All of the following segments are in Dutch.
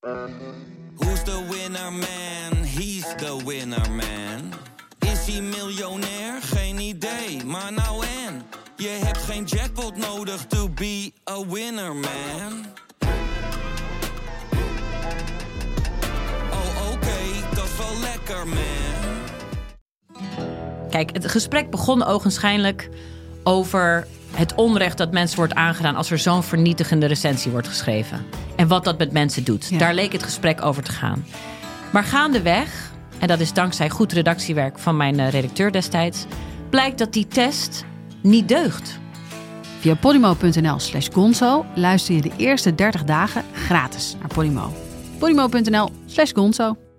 Who's the winner man? He's the winner man. Is hij miljonair? Geen idee, maar nou en. Je hebt geen jackpot nodig to be a winner man. Oh oké, dat is wel lekker man. Kijk, het gesprek begon ogenschijnlijk over het onrecht dat mensen wordt aangedaan als er zo'n vernietigende recensie wordt geschreven. En wat dat met mensen doet. Ja. Daar leek het gesprek over te gaan. Maar gaandeweg, en dat is dankzij goed redactiewerk van mijn eh, redacteur destijds, blijkt dat die test niet deugt. Via podimo.nl slash gonzo luister je de eerste 30 dagen gratis naar Podimo. podimo.nl slash gonzo.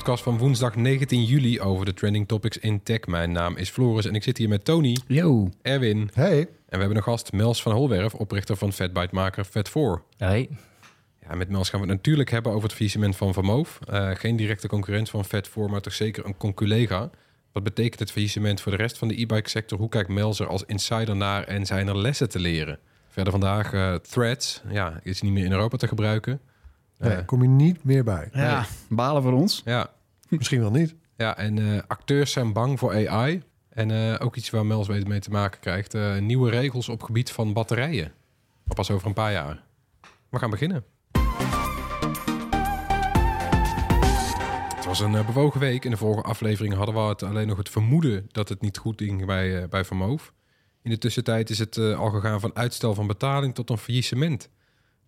Podcast van woensdag 19 juli over de trending topics in tech. Mijn naam is Floris en ik zit hier met Tony, Yo. Erwin Hey. en we hebben een gast, Mels van Holwerf, oprichter van Fatbite-maker Vet4. Hey. Ja, met Mels gaan we het natuurlijk hebben over het faillissement van Vermoof. Eh, geen directe concurrent van Vet4, maar toch zeker een conculega. Wat betekent het faillissement voor de rest van de e-bike sector? Hoe kijkt Mels er als insider naar en zijn er lessen te leren? Verder vandaag eh, Threads. Ja, is niet meer in Europa te gebruiken. Nee, Eh, kom je niet meer bij. Ja, balen voor ons. ja, Misschien wel niet. Ja, en eh, acteurs zijn bang voor AI. En eh, ook iets waar Mels mee te maken krijgt. eh, nieuwe regels op gebied van batterijen. Maar pas over een paar jaar. We gaan beginnen. Het was een bewogen week. In de vorige aflevering hadden we het alleen nog het vermoeden dat het niet goed ging bij, eh, bij Vermoof. In de tussentijd is het eh, al gegaan van uitstel van betaling tot een faillissement.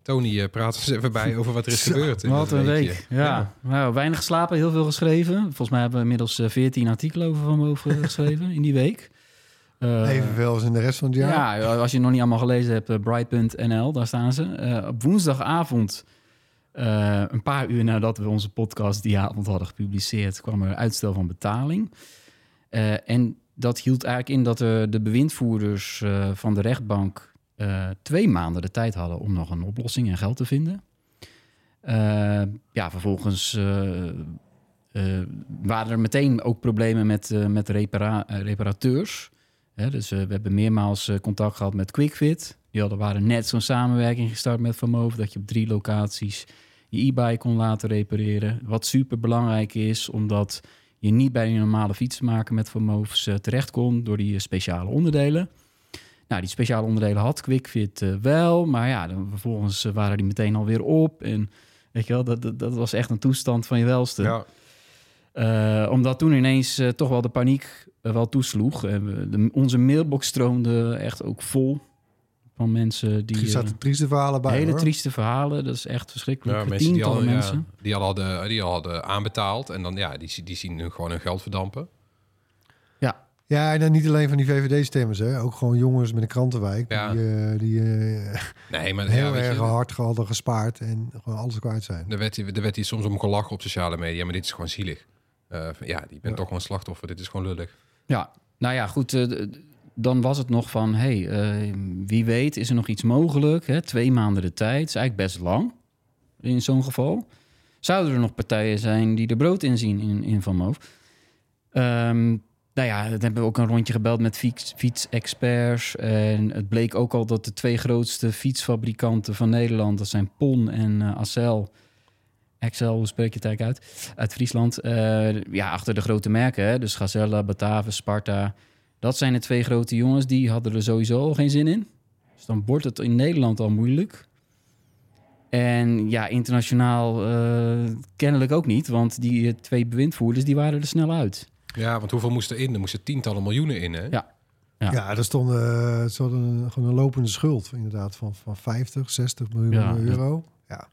Tony, eh, praat eens even bij over wat er is Zo, gebeurd. in Wat dat een weekje. week. Ja. Nou, weinig geslapen, heel veel geschreven. Volgens mij hebben we inmiddels eh, 14 artikelen over Van Boven geschreven in die week. Eh, Evenveel als in de rest van het jaar. Ja, als je nog niet allemaal gelezen hebt, eh, bright.nl, daar staan ze. Eh, op woensdagavond, eh, een paar uur nadat we onze podcast die avond hadden gepubliceerd, kwam er uitstel van betaling. Eh, en dat hield eigenlijk in dat er de bewindvoerders eh, van de rechtbank eh, twee maanden de tijd hadden om nog een oplossing en geld te vinden. Eh, ja, vervolgens eh, waren er meteen ook problemen met, met repara- reparateurs. Hè, dus we hebben meermaals contact gehad met QuickFit. Die hadden, waren net zo'n samenwerking gestart met Moof... dat je op drie locaties je e-bike kon laten repareren. Wat super belangrijk is, omdat je niet bij een normale fietsenmaker met eh, terecht kon... door die speciale onderdelen. Nou, die speciale onderdelen had QuickFit eh, wel, maar ja, dan vervolgens eh, waren die meteen alweer op. En weet je wel, dat, dat, dat was echt een toestand van je welste. Ja, Eh, omdat toen ineens toch wel de paniek wel toesloeg. De, onze mailbox stroomde echt ook vol van mensen die... Er zaten trieste verhalen bij. hele hoor. trieste verhalen, dat is echt verschrikkelijk. Ja, mensen die al, Tientallen ja, mensen. die, al hadden, die al hadden aanbetaald. En dan, ja, die, die zien nu gewoon hun geld verdampen. Ja, en dan niet alleen van die VVD-stemmers. hè. Ook gewoon jongens met een krantenwijk. Ja. Die, eh, die eh, Nee, maar heel ja, erg je, hard hadden gespaard. En gewoon alles kwijt zijn. er werd, er werd hier soms om gelachen op sociale media. Maar dit is gewoon zielig. Eh, ja, die bent Ja. toch gewoon slachtoffer. Dit is gewoon lullig. ja. nou ja, goed. dan was het nog van, hey, eh, wie weet is er nog iets mogelijk. Hè? Twee maanden de tijd, is eigenlijk best lang in zo'n geval. Zouden er nog partijen zijn die er brood in zien in, in Van Moof? Ehm, nou ja, dan hebben we ook een rondje gebeld met fiets, fietsexperts. En het bleek ook al dat de twee grootste fietsfabrikanten van Nederland... dat zijn Pon en eh Accel... Excel, hoe spreek je het eigenlijk uit? Uit Friesland. eh, ja, achter de grote merken. Dus Gazella, Batavus, Sparta. Dat zijn de twee grote jongens. Die hadden er sowieso al geen zin in. Dus dan wordt het in Nederland al moeilijk. En ja, internationaal eh, kennelijk ook niet. Want die twee bewindvoerders die waren er snel uit. Ja, want hoeveel moest er in? Er moesten tientallen miljoenen in, hè? Ja. Ja, Ja. er stond uh, een, gewoon een lopende schuld. Inderdaad, van, van 50, 60 miljoen Ja, euro. Ja.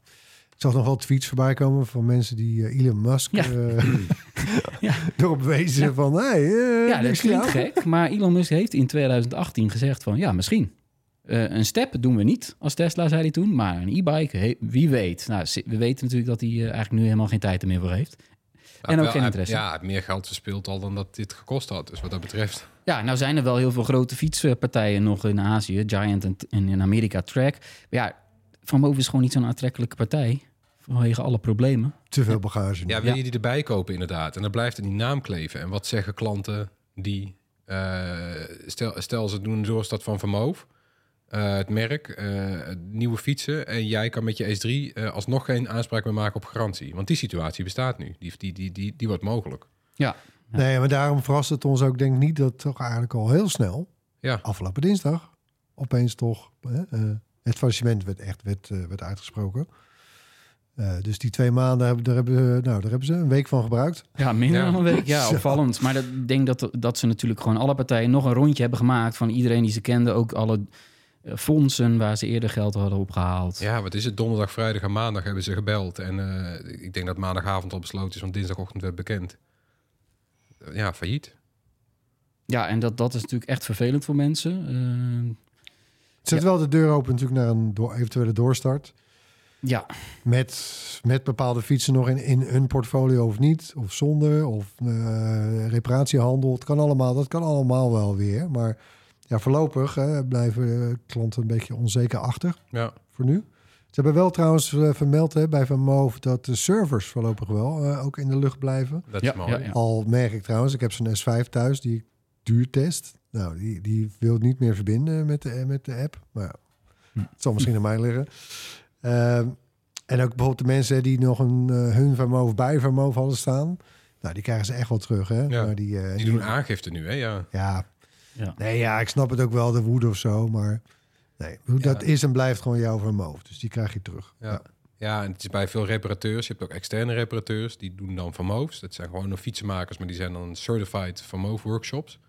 Ik zag nog wel tweets voorbij komen van mensen die eh, Elon Musk Ja. eh, Ja. erop wezen Ja. van... Hey, eh, Ja, dat klinkt gek. Maar Elon Musk heeft in 2018 gezegd van... ja, misschien. Eh, een step doen we niet als Tesla, zei hij toen. Maar een e-bike, wie weet. Nou, we weten natuurlijk dat hij eigenlijk nu helemaal geen tijd er meer voor heeft. En ook wel, geen interesse. Ja, meer geld verspeeld al dan dat dit gekost had. Dus wat dat betreft. Ja, nou zijn er wel heel veel grote fietspartijen nog in Azië. Giant en, in Amerika Track. Maar ja, Van Boven is gewoon niet zo'n aantrekkelijke partij vanwege alle problemen. Te veel bagage. nu. Ja, wil je die erbij kopen inderdaad? En dan blijft er die naam kleven. En wat zeggen klanten die... eh, stel, stel, ze doen een doorstart van Vermoof. Eh, het merk, eh, nieuwe fietsen. En jij kan met je S3 eh, alsnog geen aanspraak meer maken op garantie. Want die situatie bestaat nu. Die, die, die, die, die wordt mogelijk. Ja, Nee, maar daarom verrast het ons ook, denk ik niet, dat toch eigenlijk al heel snel, Ja, afgelopen dinsdag, opeens toch hè, eh, het faillissement werd echt werd, eh, werd uitgesproken. Eh, dus die twee maanden hebben, daar, hebben, nou, daar hebben ze een week van gebruikt. Ja, minder Ja. dan een week. Ja, opvallend. Maar dat, ik denk dat, dat ze natuurlijk gewoon alle partijen nog een rondje hebben gemaakt van iedereen die ze kenden. Ook alle fondsen waar ze eerder geld hadden opgehaald. ja, wat is het? Donderdag, vrijdag en maandag hebben ze gebeld. En eh, ik denk dat maandagavond al besloten is, want dinsdagochtend werd bekend. Eh, Ja, failliet. Ja, en dat, dat is natuurlijk echt vervelend voor mensen. Eh, Het zet wel de deur open natuurlijk naar een eventuele doorstart. ja, Met, met bepaalde fietsen nog in, in hun portfolio of niet. Of zonder. Of eh, reparatiehandel. Het kan allemaal, dat kan allemaal wel weer. Maar ja, voorlopig hè, blijven klanten een beetje onzeker achter Ja, voor nu. Ze hebben wel trouwens eh, vermeld hè, bij Van Moof dat de servers voorlopig wel eh, ook in de lucht blijven. dat Ja, is mooi. ja, ja. Al merk ik trouwens, ik heb zo'n S5 thuis die ik duur test. Nou, die, die wil niet meer verbinden met de, met de app. Maar ja, het zal misschien aan mij liggen. Ehm, en ook bijvoorbeeld de mensen die nog een eh, hun vermogen bij vermogen hadden staan. Nou, die krijgen ze echt wel terug. Hè? Ja, maar die, eh, Die doen aangifte nu, hè? Ja. Ja. Ja. Nee, ja, ik snap het ook wel, de woede of zo. Maar nee, hoe dat is en blijft gewoon jouw vermogen. Dus die krijg je terug. Ja. ja, en het is bij veel reparateurs. Je hebt ook externe reparateurs, die doen dan vermogens. Dat zijn gewoon nog fietsenmakers, maar die zijn dan certified vermogen workshops.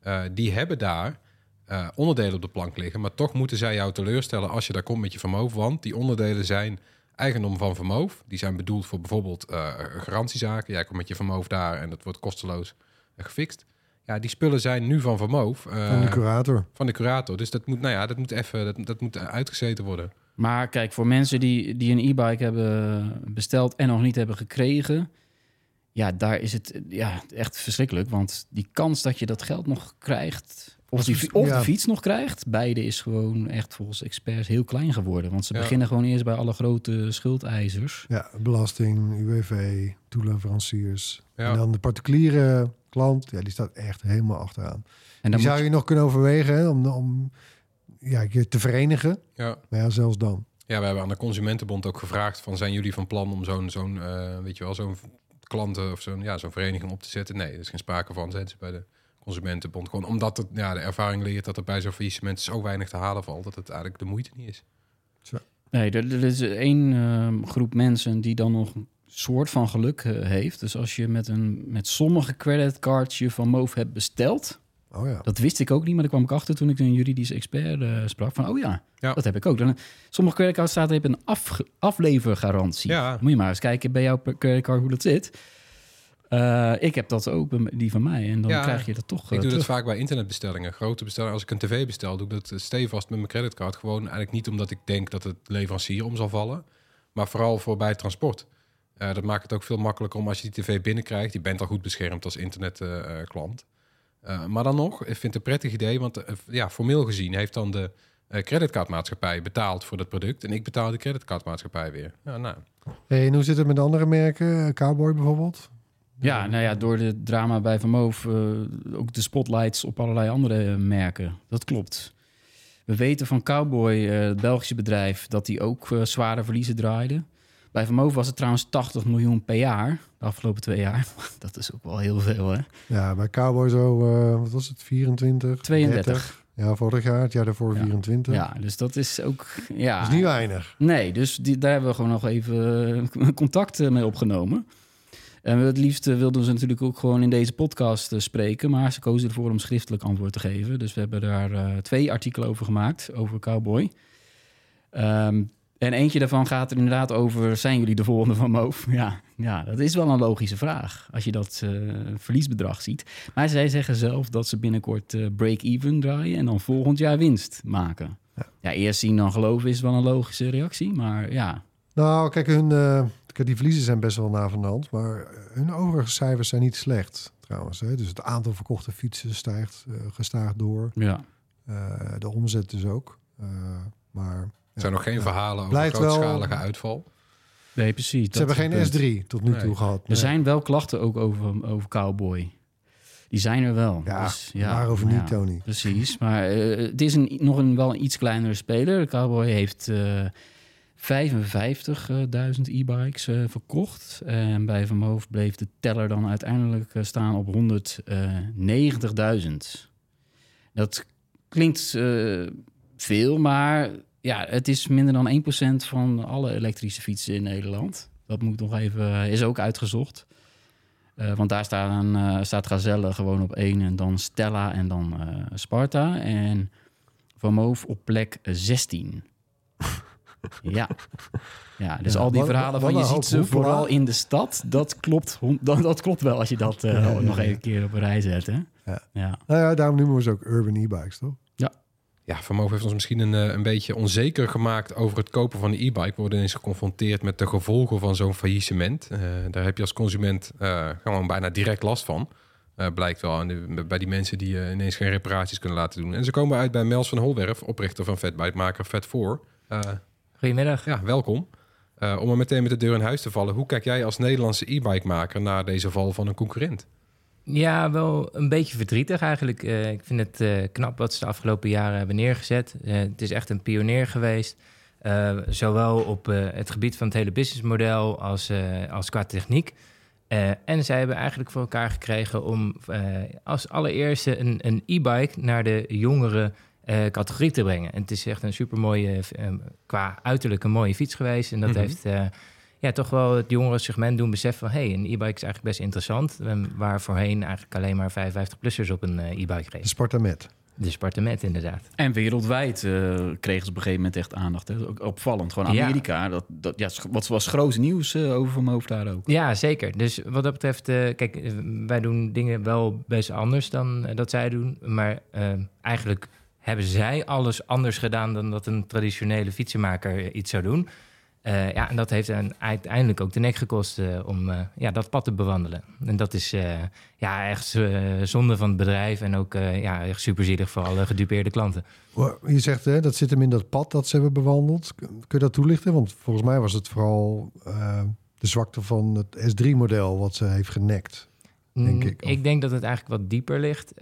Eh, die hebben daar eh, onderdelen op de plank liggen, maar toch moeten zij jou teleurstellen als je daar komt met je vermogen. Want die onderdelen zijn eigendom van vermogen. Die zijn bedoeld voor bijvoorbeeld eh, garantiezaken. Jij komt met je vermogen daar en dat wordt kosteloos gefixt. Ja, die spullen zijn nu van vermogen. eh, Van de curator. van de curator. Dus dat moet, nou ja, dat moet even, dat, dat moet uitgezeten worden. Maar kijk, voor mensen die, die een e-bike hebben besteld en nog niet hebben gekregen, ja, daar is het ja, echt verschrikkelijk. Want die kans dat je dat geld nog krijgt, of, die, of Ja. de fiets nog krijgt, beide is gewoon echt volgens experts heel klein geworden. Want ze Ja. beginnen gewoon eerst bij alle grote schuldeisers. Ja, belasting, UWV, toeleveranciers. Ja. En dan de particuliere klant, ja, die staat echt helemaal achteraan. En Die dan zou je nog kunnen overwegen hè, om, om ja, je te verenigen. Ja. Maar ja, zelfs dan. Ja, we hebben aan de Consumentenbond ook gevraagd van zijn jullie van plan om zo'n zo'n eh, weet je wel zo'n klanten of zo'n ja zo'n vereniging op te zetten? Nee, er is geen sprake van. Zetten ze bij de Consumentenbond gewoon omdat het ja de ervaring leert dat er bij zo'n faillissement zo weinig te halen valt dat het eigenlijk de moeite niet is. Nee, er, er is één ehm, groep mensen die dan nog soort van geluk eh, heeft. Dus als je met, een, met sommige creditcards je van Moof hebt besteld... Oh ja. Dat wist ik ook niet, maar daar kwam ik achter toen ik een juridisch expert eh, sprak. Van, oh ja, Ja. dat heb ik ook. Dan, sommige creditcards staat er een af, aflevergarantie. Ja. Moet je maar eens kijken bij jouw creditcard hoe dat zit. Eh, ik heb dat ook, die van mij. En dan Ja, krijg je dat toch Ik doe dat terug. vaak bij internetbestellingen, grote bestellingen. Als ik een tv bestel, doe ik dat stevast met mijn creditcard. Gewoon eigenlijk niet omdat ik denk dat het leverancier om zal vallen, maar vooral voor bij het transport. Eh, dat maakt het ook veel makkelijker om als je die tv binnenkrijgt. Je bent al goed beschermd als internetklant. Eh, maar dan nog, ik vind het een prettig idee, want eh, ja, formeel gezien heeft dan de eh, creditcardmaatschappij betaald voor dat product en ik betaal de creditcardmaatschappij weer. Ja, nou, Hey, en hoe zit het met andere merken? Eh, Cowboy bijvoorbeeld? Ja, nou ja, door de drama bij Van Moof, eh, ook de spotlights op allerlei andere eh, merken. Dat klopt. We weten van Cowboy, eh, het Belgische bedrijf, dat die ook eh, zware verliezen draaide. Bij Van Moof was het trouwens 80 miljoen per jaar, de afgelopen twee jaar. Dat is ook wel heel veel, hè? Ja, bij Cowboy zo, eh, wat was het, 24? 32. 30? Ja, vorig jaar, het jaar daarvoor Ja. 24. Ja, dus dat is ook... Ja, Dat is niet weinig. Nee, dus die, daar hebben we gewoon nog even eh, contact eh, mee opgenomen. En het liefst wilden ze natuurlijk ook gewoon in deze podcast spreken, maar ze kozen ervoor om schriftelijk antwoord te geven. Dus we hebben daar twee artikelen over gemaakt, over Cowboy. Ehm, en eentje daarvan gaat er inderdaad over, zijn jullie de volgende van Moof? Ja, ja dat is wel een logische vraag, als je dat eh, verliesbedrag ziet. Maar zij zeggen zelf dat ze binnenkort eh, break-even draaien en dan volgend jaar winst maken. Ja. eerst zien dan geloven is wel een logische reactie, maar ja, Nou, kijk, hun, kijk, die verliezen zijn best wel na van de hand. Maar hun overige cijfers zijn niet slecht, trouwens. Hè? Dus het aantal verkochte fietsen stijgt gestaag door. ja. De omzet dus ook. Maar er zijn nog geen ja. verhalen over Blijft wel- grootschalige uitval. Nee, precies. Ze hebben geen S3 tot nu Nee. toe gehad. Er Nee. zijn wel klachten ook over, over Cowboy. Die zijn er wel. Ja, Dus, waarover maar niet, Tony? Precies, maar eh, het is een, nog een, wel een iets kleinere speler. De Cowboy heeft eh 55.000 e-bikes eh, verkocht. En bij Vermoof bleef de teller dan uiteindelijk staan op 190.000. Dat klinkt eh, veel, maar ja, het is minder dan 1% van alle elektrische fietsen in Nederland. Dat moet nog even, is ook uitgezocht. Eh, want daar staan, eh, staat Gazelle gewoon op één en dan Stella en dan eh, Sparta. En Van Moof op plek 16. ja. ja, dus Ja, al die wat- verhalen wat van je ziet ze hoepla. vooral in de stad. Dat klopt, dat, dat klopt wel als je dat eh, Ja, ja, nog ja. even een keer op een rij zet. Hè? Ja. Ja. Nou ja, daarom noemen we ze ook urban e-bikes, toch? Ja, Vermogen heeft ons misschien een, eh, een beetje onzeker gemaakt over het kopen van een e-bike. We worden eens geconfronteerd met de gevolgen van zo'n faillissement. Eh, daar heb je als consument eh, gewoon bijna direct last van. Blijkt wel de- bij die mensen die ineens geen reparaties kunnen laten doen. En ze komen uit bij Mels van Holwerf, oprichter van Vetbike-maker Vet4. Eh, Goedemiddag. ja, welkom. Om er meteen met de deur in huis te vallen. Hoe kijk jij als Nederlandse e-bike-maker naar deze val van een concurrent? Ja, wel een beetje verdrietig eigenlijk. Eh, ik vind het eh, knap wat ze de afgelopen jaren hebben neergezet. Eh, het is echt een pionier geweest. Zowel op het gebied van het hele businessmodel als, als qua techniek. En zij hebben eigenlijk voor elkaar gekregen om als allereerste een, een e-bike naar de jongere categorie te brengen. En het is echt een supermooie, qua uiterlijk een mooie fiets geweest. En dat Mhm. heeft ja, toch wel het jongere segment doen beseffen van... hé, hey, een e-bike is eigenlijk best interessant. Waar voorheen eigenlijk alleen maar 55-plussers op een eh, e-bike De reden. Sparta Met. De Spartamet inderdaad. En wereldwijd eh, kregen ze op een gegeven moment echt aandacht. Hè? Ook opvallend. Gewoon Ja. Amerika. Dat, dat, ja, wat was groot nieuws eh, over Van Moof daar ook. Ja, zeker. Dus wat dat betreft, eh, kijk, wij doen dingen wel best anders dan dat zij doen. Maar eigenlijk hebben zij alles anders gedaan dan dat een traditionele fietsenmaker iets zou doen. Eh, ja, en dat heeft hen uiteindelijk ook de nek gekost eh, om eh, ja, dat pad te bewandelen. En dat is ja, echt zonde van het bedrijf en ook ja, echt superzielig voor alle gedupeerde klanten. Je zegt hè, dat zit hem in dat pad dat ze hebben bewandeld. Kun je dat toelichten? Want volgens mij was het vooral de zwakte van het S3-model wat ze heeft genekt. Denk Mm, ik, of- Ik denk dat het eigenlijk wat dieper ligt.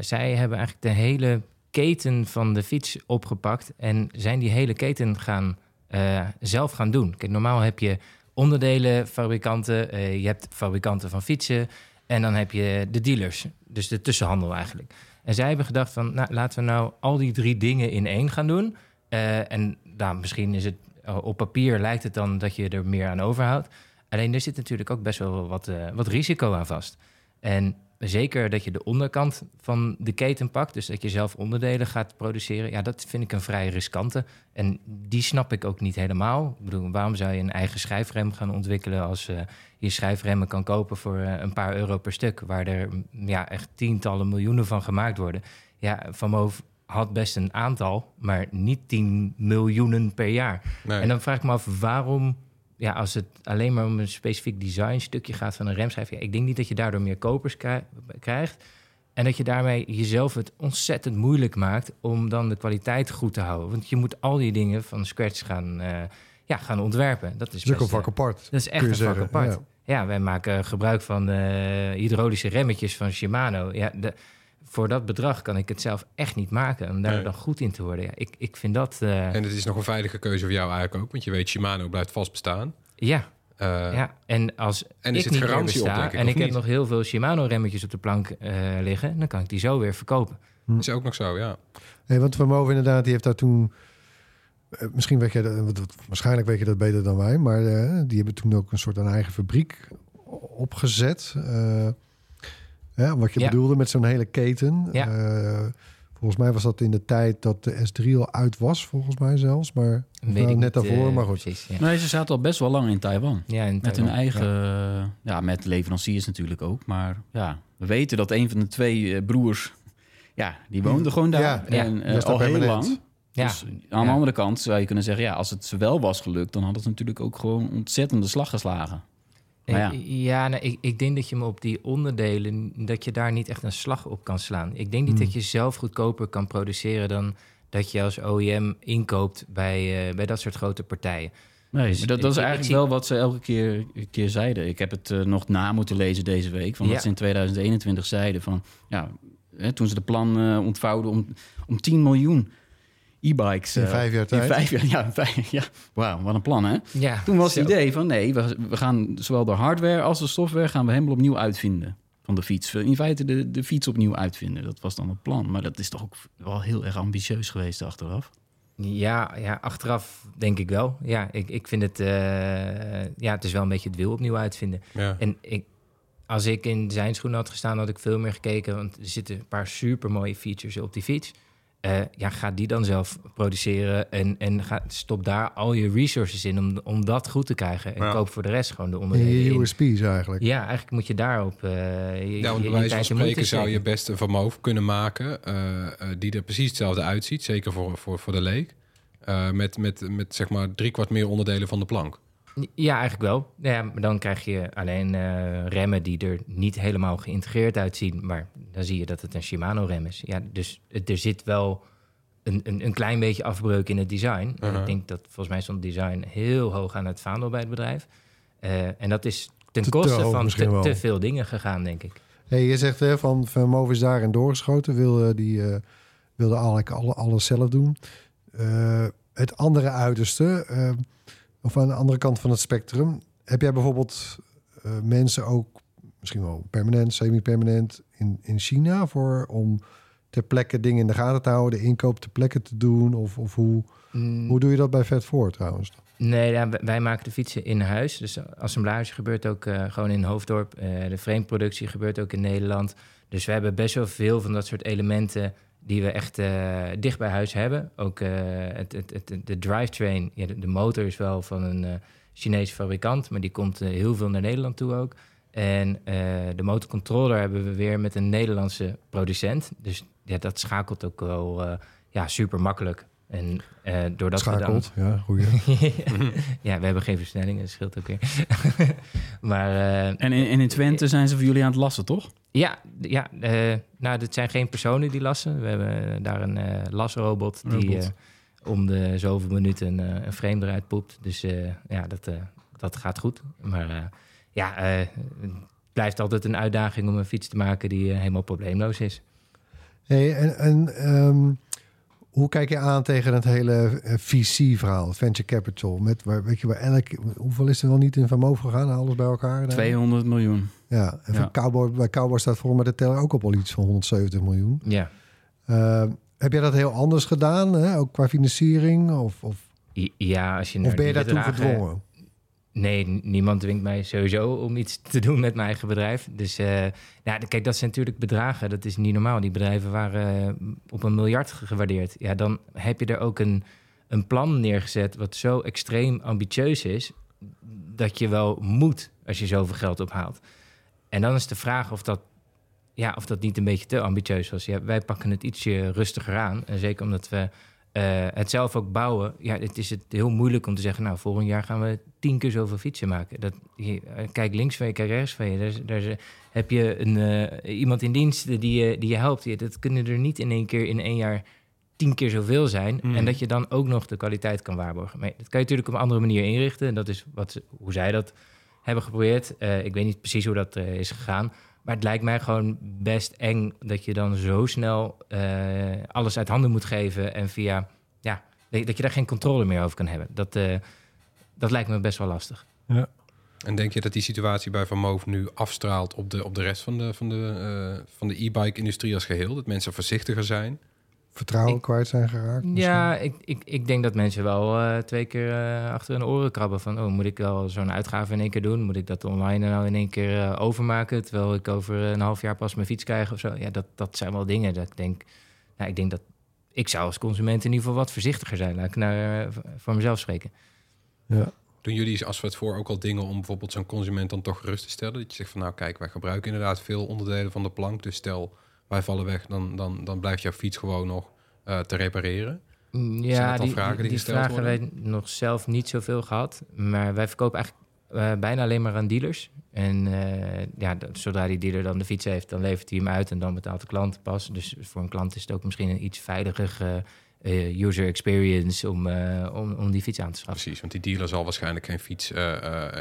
Zij hebben eigenlijk de hele keten van de fiets opgepakt en zijn die hele keten gaan eh, zelf gaan doen. Kijk, normaal heb je onderdelenfabrikanten, eh, je hebt fabrikanten van fietsen en dan heb je de dealers, dus de tussenhandel eigenlijk. En zij hebben gedacht van, nou, laten we nou al die drie dingen in één gaan doen. Eh, en nou, misschien is het op papier lijkt het dan dat je er meer aan overhoudt. Alleen er zit natuurlijk ook best wel wat, wat risico aan vast. En zeker dat je de onderkant van de keten pakt, dus dat je zelf onderdelen gaat produceren, ja, dat vind ik een vrij riskante. En die snap ik ook niet helemaal. Ik bedoel, waarom zou je een eigen schijfrem gaan ontwikkelen als eh, je schijfremmen kan kopen voor eh, een paar euro per stuk, waar er mm, ja, echt tientallen miljoenen van gemaakt worden? Ja, Van Moof had best een aantal, maar niet 10 miljoenen per jaar. Nee. En dan vraag ik me af waarom, ja, als het alleen maar om een specifiek designstukje gaat van een remschijf, ja, ik denk niet dat je daardoor meer kopers krij- krijgt. En dat je daarmee jezelf het ontzettend moeilijk maakt om dan de kwaliteit goed te houden. Want je moet al die dingen van scratch gaan, eh, ja, gaan ontwerpen. Dat is, Dat is ook best, een vak eh, apart. dat is echt een vak apart. Ja. wij maken gebruik van eh, hydraulische remmetjes van Shimano. Ja, de, voor dat bedrag kan ik het zelf echt niet maken. Om daar Nee. dan goed in te worden. Ja, ik, ik vind dat... eh, En het is nog een veilige keuze voor jou eigenlijk ook. Want je weet, Shimano blijft vast bestaan. ja, Eh, ja, en als en er ik zit niet garantie op, besta denk ik, en ik heb nog heel veel Shimano-remmetjes op de plank eh, liggen, dan kan ik die zo weer verkopen. Is ook nog zo, ja. Nee, want Van Moven inderdaad, die heeft daar toen... Misschien weet je dat, waarschijnlijk weet je dat beter dan wij, maar eh, die hebben toen ook een soort een eigen fabriek opgezet. Ja, wat je Ja. bedoelde met zo'n hele keten. Ja. Eh, volgens mij was dat in de tijd dat de S3 al uit was, volgens mij zelfs. Maar Weet nou, ik net niet, daarvoor, eh, maar goed. Precies, ja. Nee, ze zaten al best wel lang in Taiwan. Ja, in Met hun eigen, ja. ja. met leveranciers natuurlijk ook. Maar ja, we weten dat een van de twee eh, broers, ja, die woonde gewoon daar. Ja, ja. en eh, Dat is al heel permanent. lang. Ja. Dus aan de andere kant zou je kunnen zeggen, ja, als het ze wel was gelukt, dan had het natuurlijk ook gewoon ontzettende slag geslagen. Ja. Ja, nee, ik, ik denk dat je me op die onderdelen, dat je daar niet echt een slag op kan slaan. Ik denk niet Hmm. dat je zelf goedkoper kan produceren dan dat je als OEM inkoopt bij, eh, bij dat soort grote partijen. Nee, Dus dat, dat is eigenlijk zie- wel wat ze elke keer, keer zeiden. Ik heb het eh, nog na moeten lezen deze week. Van Ja. wat ze in 2021 zeiden. Van, ja, hè, toen ze de plan eh, ontvouwden om, om 10 miljoen e-bikes. In eh, vijf jaar in tijd. vijf jaar, ja, vijf, ja. wauw, wat een plan hè. Ja, Toen was zo. het idee van nee, we, we gaan zowel de hardware als de software gaan we helemaal opnieuw uitvinden van de fiets. In feite de, de fiets opnieuw uitvinden. Dat was dan het plan. Maar dat is toch ook wel heel erg ambitieus geweest achteraf. Ja, ja, achteraf denk ik wel. Ja, ik, ik vind het... eh, ja, het is wel een beetje het wiel opnieuw uitvinden. Ja. En ik, als ik in zijn schoenen had gestaan, had ik veel meer gekeken. Want er zitten een paar super mooie features op die fiets. Eh, ja, ga die dan zelf produceren en, en ga, stop daar al je resources in om, om dat goed te krijgen. En Ja. koop voor de rest gewoon de In onderdelen je. USP's eigenlijk. Ja, eigenlijk moet je daarop eh je, Ja, want je- bij je wijze van spreken zou je best een vermoof kunnen maken... eh, eh, die er precies hetzelfde uitziet, zeker voor, voor, voor de leek. Eh, met, met, met zeg maar drie kwart meer onderdelen van de plank. Ja, eigenlijk wel. Ja, maar dan krijg je alleen eh, remmen die er niet helemaal geïntegreerd uitzien. Maar dan zie je dat het een Shimano-rem is. Ja, dus het- er zit wel een, een, een klein beetje afbreuk in het design. Uh-huh. Ik denk dat volgens mij stond design heel hoog aan het vaandel bij het bedrijf. Eh, en dat is ten Te- te koste van te, te veel dingen gegaan, denk ik. Hey, je zegt hè, van Vermoof is daarin doorgeschoten. Wil, die eh, wilde eigenlijk alle, alles zelf doen. Het andere uiterste, of aan de andere kant van het spectrum. Heb jij bijvoorbeeld eh, mensen ook, misschien wel permanent, semi-permanent, in, in China voor om ter plekke dingen in de gaten te houden, de inkoop ter plekke te doen? Of, of hoe, Mm, hoe doe je dat bij Vet voor trouwens? Nee, ja, wij- maken de fietsen in huis. Dus assemblage gebeurt ook eh, gewoon in Hoofddorp. Eh, de frameproductie gebeurt ook in Nederland. Dus we hebben best wel veel van dat soort elementen die we echt eh, dicht bij huis hebben. Ook eh, het, het, het, de drivetrain, ja, de, de motor is wel van een eh Chinese fabrikant, maar die komt heel veel naar Nederland toe ook. En eh, de motorcontroller hebben we weer met een Nederlandse producent. Dus ja, dat schakelt ook wel eh, ja, super makkelijk. En eh, doordat we dan... Schakelt, ja, goeie. ja, we hebben geen versnelling, dat scheelt ook weer. maar eh, En in, en in Twente zijn ze voor jullie aan het lassen, toch? Ja, ja eh, nou, dit zijn geen personen die lassen. We hebben daar een eh lasrobot die eh, om de zoveel minuten een, eh, een frame eruit poept. Dus eh, ja, dat, eh, dat gaat goed. Maar eh, ja, eh, het blijft altijd een uitdaging om een fiets te maken die eh, helemaal probleemloos is. Hey, en en ehm, hoe kijk je aan tegen het hele eh, VC-verhaal, Venture Capital? Met, waar, weet je, waar elk, hoeveel is er wel niet in vermogen gegaan, alles bij elkaar? daar? 200 miljoen. Ja, en Ja. Cowboy, bij Cowboy staat volgens mij de teller ook op al iets van 170 miljoen. Ja, Ehm, heb jij dat heel anders gedaan, hè? ook qua financiering? Of, of, ja als je of ben je daartoe gedwongen? Nee, niemand dwingt mij sowieso om iets te doen met mijn eigen bedrijf. Dus eh, ja, kijk, dat zijn natuurlijk bedragen. Dat is niet normaal. Die bedrijven waren eh, op een miljard gewaardeerd. Ja, dan heb je er ook een, een plan neergezet wat zo extreem ambitieus is... dat je wel moet als je zoveel geld ophaalt. En dan is de vraag of dat, ja, of dat niet een beetje te ambitieus was. Wij pakken het ietsje rustiger aan. En zeker omdat we eh, het zelf ook bouwen. Ja, het is het heel moeilijk om te zeggen... nou, volgend jaar gaan we tien keer zoveel fietsen maken. Dat, je, eh, kijk links van je, kijk rechts van je. Daar, daar is- heb je een, eh, iemand in dienst die je, die je helpt. Ja, dat kunnen er niet in één keer in één jaar tien keer zoveel zijn. Mm. En dat je dan ook nog de kwaliteit kan waarborgen. Maar dat kan je natuurlijk op een andere manier inrichten. En dat is wat, hoe zij dat hebben geprobeerd. Eh, ik weet niet precies hoe dat eh, is gegaan. Maar het lijkt mij gewoon best eng dat je dan zo snel eh, alles uit handen moet geven. En via, ja, dat je daar geen controle meer over kan hebben. Dat, eh, dat lijkt me best wel lastig. En denk je dat die situatie bij Van Moof nu afstraalt op de, op de rest van de, van de, eh, van de e-bike-industrie als geheel? Dat mensen voorzichtiger zijn? Vertrouwen Ik- kwijt zijn geraakt? Ja, ik, ik, ik denk dat mensen wel eh, twee keer eh, achter hun oren krabben. Van, oh, moet ik wel zo'n uitgave in één keer doen? Moet ik dat online nou in één keer eh, overmaken... terwijl ik over een half jaar pas mijn fiets krijg of zo? Ja, dat, dat zijn wel dingen dat ik denk... Nou, ik denk dat ik zou als consument in ieder geval wat voorzichtiger zijn. Laat ik nou eh, voor mezelf spreken. Ja. Doen jullie als we het voor ook al dingen om bijvoorbeeld zo'n consument dan toch gerust te stellen? Dat je zegt van nou kijk, wij gebruiken inderdaad veel onderdelen van de plank. Dus stel wij vallen weg, dan, dan, dan blijft jouw fiets gewoon nog eh, te repareren. Mm, dat Ja, die, vragen die, die vragen worden? wij nog zelf niet zoveel gehad. Maar wij verkopen eigenlijk eh, bijna alleen maar aan dealers. En eh, ja, zodra die dealer dan de fiets heeft, dan levert hij hem uit en dan betaalt de klant pas. Dus voor een klant is het ook misschien een iets veiliger eh, user experience om, om, om die fiets aan te schaffen. Precies, want die dealer zal waarschijnlijk geen fiets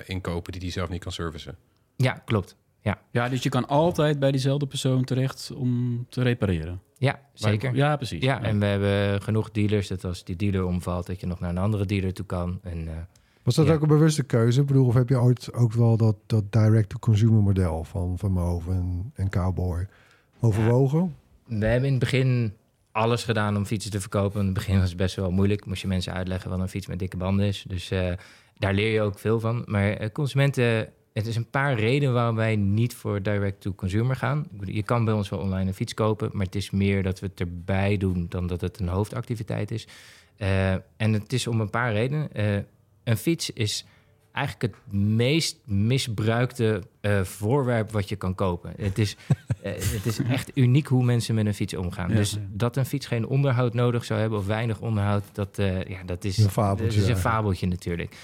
inkopen die die zelf niet kan servicen. Ja, klopt. Ja, dus je kan altijd bij diezelfde persoon terecht om te repareren. Ja, zeker. Ja, precies. Ja, en we hebben genoeg dealers dat als die dealer omvalt, dat je nog naar een andere dealer toe kan. En, eh, Was dat Ja. ook een bewuste keuze? Ik bedoel, of heb je ooit ook wel dat, dat direct-to-consumer model van Van Moof en, en Cowboy overwogen? we hebben in het begin alles gedaan om fietsen te verkopen. In het begin was het best wel moeilijk. Moest je mensen uitleggen wat een fiets met dikke banden is. Dus eh, daar leer je ook veel van. Maar eh, consumenten, het is een paar redenen waarom wij niet voor direct-to-consumer gaan. Je kan bij ons wel online een fiets kopen, maar het is meer dat we het erbij doen dan dat het een hoofdactiviteit is. Eh, en het is om een paar redenen. Eh, een fiets is eigenlijk het meest misbruikte eh, voorwerp wat je kan kopen. Het is, het is echt uniek hoe mensen met een fiets omgaan. Ja. Dus dat een fiets geen onderhoud nodig zou hebben of weinig onderhoud, dat, ja, dat is Een fabeltje Dat is een fabeltje natuurlijk.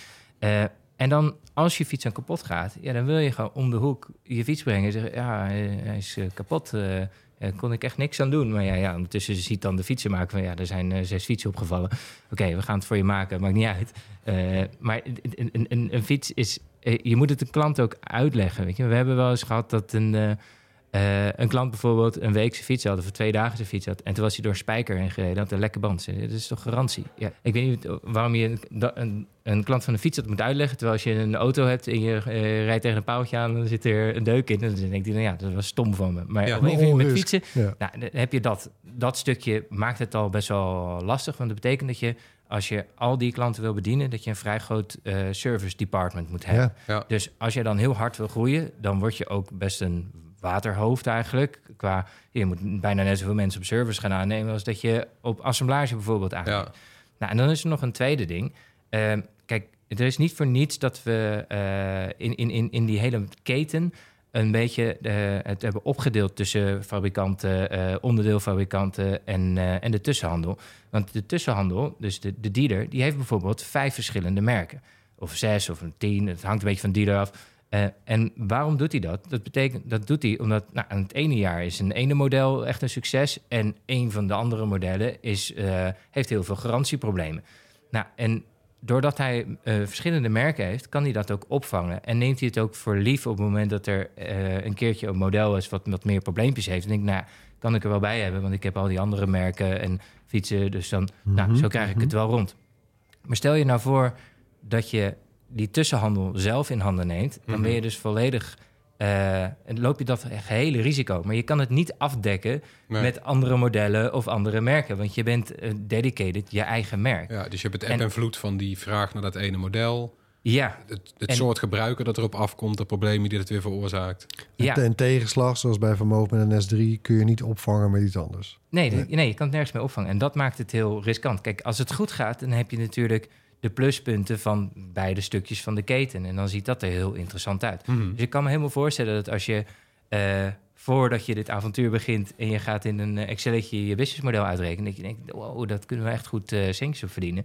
En dan als je fiets dan kapot gaat, ja, dan wil je gewoon om de hoek je fiets brengen en zeggen, ja, eh, hij is eh, kapot. daar kon ik echt niks aan doen. Maar ja, ja ondertussen ziet dan de fietsenmaker van... ja, er zijn zes fietsen opgevallen. Oké, we gaan het voor je maken, maakt niet uit. Maar een, een, een, een fiets is... je moet het de klant ook uitleggen, weet je. We hebben wel eens gehad dat een... eh, een klant bijvoorbeeld een week zijn fiets had... of twee dagen zijn fiets had... en toen was hij door spijker heen gereden... had een lekke band. Dat is toch garantie? Ja, ik weet niet waarom je een, een, een klant van een fiets dat moet uitleggen... terwijl als je een auto hebt en je eh, rijdt tegen een paaltje aan... dan zit er een deuk in. En dan denkt hij, nou ja, dat was stom van me. Maar Ja, op een met fietsen... Ja. Nou, dan heb je dat, dat stukje maakt het al best wel lastig. Want dat betekent dat je, als je al die klanten wil bedienen, dat je een vrij groot eh, service department moet hebben. Ja. Ja. Dus als je dan heel hard wil groeien, dan word je ook best een waterhoofd eigenlijk. Qua, je moet bijna net zoveel mensen op service gaan aannemen als dat je op assemblage bijvoorbeeld aan. Ja. Nou, en dan is er nog een tweede ding. Ehm, kijk, er is niet voor niets dat we eh, in, in, in, in die hele keten een beetje eh, het hebben opgedeeld tussen fabrikanten, eh, onderdeelfabrikanten en, en de tussenhandel. Want de tussenhandel, dus de, de dealer, die heeft bijvoorbeeld vijf verschillende merken. Of zes of een tien, het hangt een beetje van de dealer af. Eh, en waarom doet hij dat? Dat betekent dat doet hij omdat nou, aan het ene jaar is een ene model echt een succes en een van de andere modellen is, eh, heeft heel veel garantieproblemen. Nou, en doordat hij eh, verschillende merken heeft, kan hij dat ook opvangen. En neemt hij het ook voor lief op het moment dat er een keertje een model is wat wat meer probleempjes heeft. En denk ik, nou, kan ik er wel bij hebben, want ik heb al die andere merken en fietsen. Dus dan, nou, zo krijg ik het wel rond. Maar stel je nou voor dat je die tussenhandel zelf in handen neemt, dan ben je dus volledig. eh, en loop je dat gehele risico. Maar je kan het niet afdekken Nee. met andere modellen of andere merken. Want je bent eh, dedicated je eigen merk. Ja, dus je hebt het eb En- en vloed van die vraag naar dat ene model. Ja, Het, het En- soort gebruiker dat erop afkomt, de problemen die het weer veroorzaakt. ja. En tegenslag, zoals bij Moof met een S3, kun je niet opvangen met iets anders. Nee, nee, nee, je kan het nergens mee opvangen. En dat maakt het heel riskant. Kijk, als het goed gaat, dan heb je natuurlijk de pluspunten van beide stukjes van de keten. En dan ziet dat er heel interessant uit. Mhm. Dus ik kan me helemaal voorstellen dat als je eh, voordat je dit avontuur begint en je gaat in een eh, Excelletje je businessmodel uitrekenen, dat je denkt, wow, dat kunnen we echt goed eh centjes op verdienen.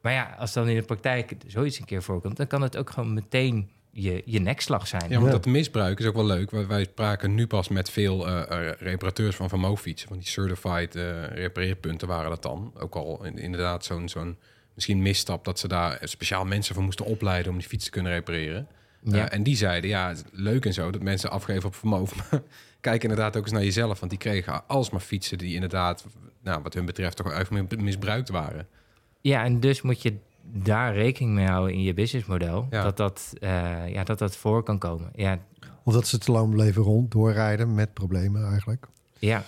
Maar ja, als dan in de praktijk zoiets een keer voorkomt, dan kan het ook gewoon meteen je, je nekslag zijn. Ja, want dat misbruik is ook wel leuk. Wij, wij spraken nu pas met veel eh, eh, reparateurs van Van Moof fietsen. Van die certified eh, repareerpunten waren dat dan. Ook al in- inderdaad zo'n zo'n misschien misstap dat ze daar speciaal mensen voor moesten opleiden om die fiets te kunnen repareren. Ja. Eh, en die zeiden, ja, het is leuk en zo dat mensen afgeven op Moof. Maar kijk inderdaad ook eens naar jezelf. Want die kregen alsmaar fietsen die inderdaad, nou, wat hun betreft, toch eigenlijk misbruikt waren. Ja, en dus moet je daar rekening mee houden in je businessmodel. Ja. Dat, dat, eh, ja, dat dat voor kan komen. Ja, Of dat ze te lang bleven rond doorrijden met problemen eigenlijk. ja.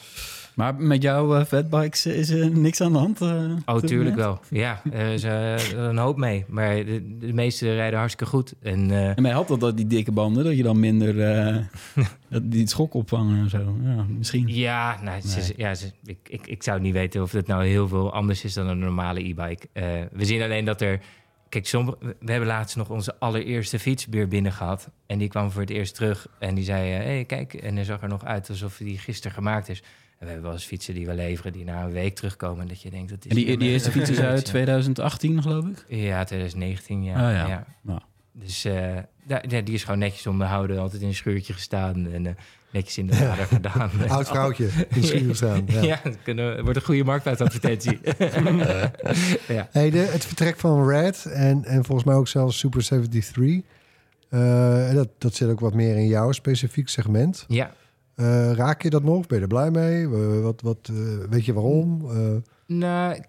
Maar met jouw eh, fatbikes is er niks aan de hand? eh, oh, tuurlijk wel. Ja, er is eh, een hoop mee. Maar de, de meeste rijden hartstikke goed. En eh, En mij helpt dat, dat die dikke banden, dat je dan minder eh, die het schok opvangen en zo. Ja, misschien. ja, nou, ja ik, ik, ik zou niet weten of het nou heel veel anders is dan een normale e-bike. Eh, we zien alleen dat er... Kijk, sommige, we hebben laatst nog onze allereerste fiets weer binnen gehad. En die kwam voor het eerst terug. En die zei, hé, hey, kijk. En hij zag er nog uit alsof die gisteren gemaakt is. En we hebben wel eens fietsen die we leveren... die na een week terugkomen. En dat je denkt, dat is... En die, die eerste fiets is uit Ja. 2018, geloof ik. Ja, 2019, ja. Ah, ja. ja. Nou. Dus eh, ja, ja, die is gewoon netjes onderhouden, altijd in een schuurtje gestaan en eh, netjes in de lader gedaan. Oud vrouwtje in schuur staan. Ja. Ja, kunnen- wordt een goede marktplaatsadvertentie. ja. Hey, de, het vertrek van Red en, en volgens mij ook zelfs Super 73. eh, dat, dat zit ook wat meer in jouw specifiek segment. ja, Eh, raak je dat nog? Ben je er blij mee? Eh, wat, wat, eh, weet je waarom? Eh, Nou,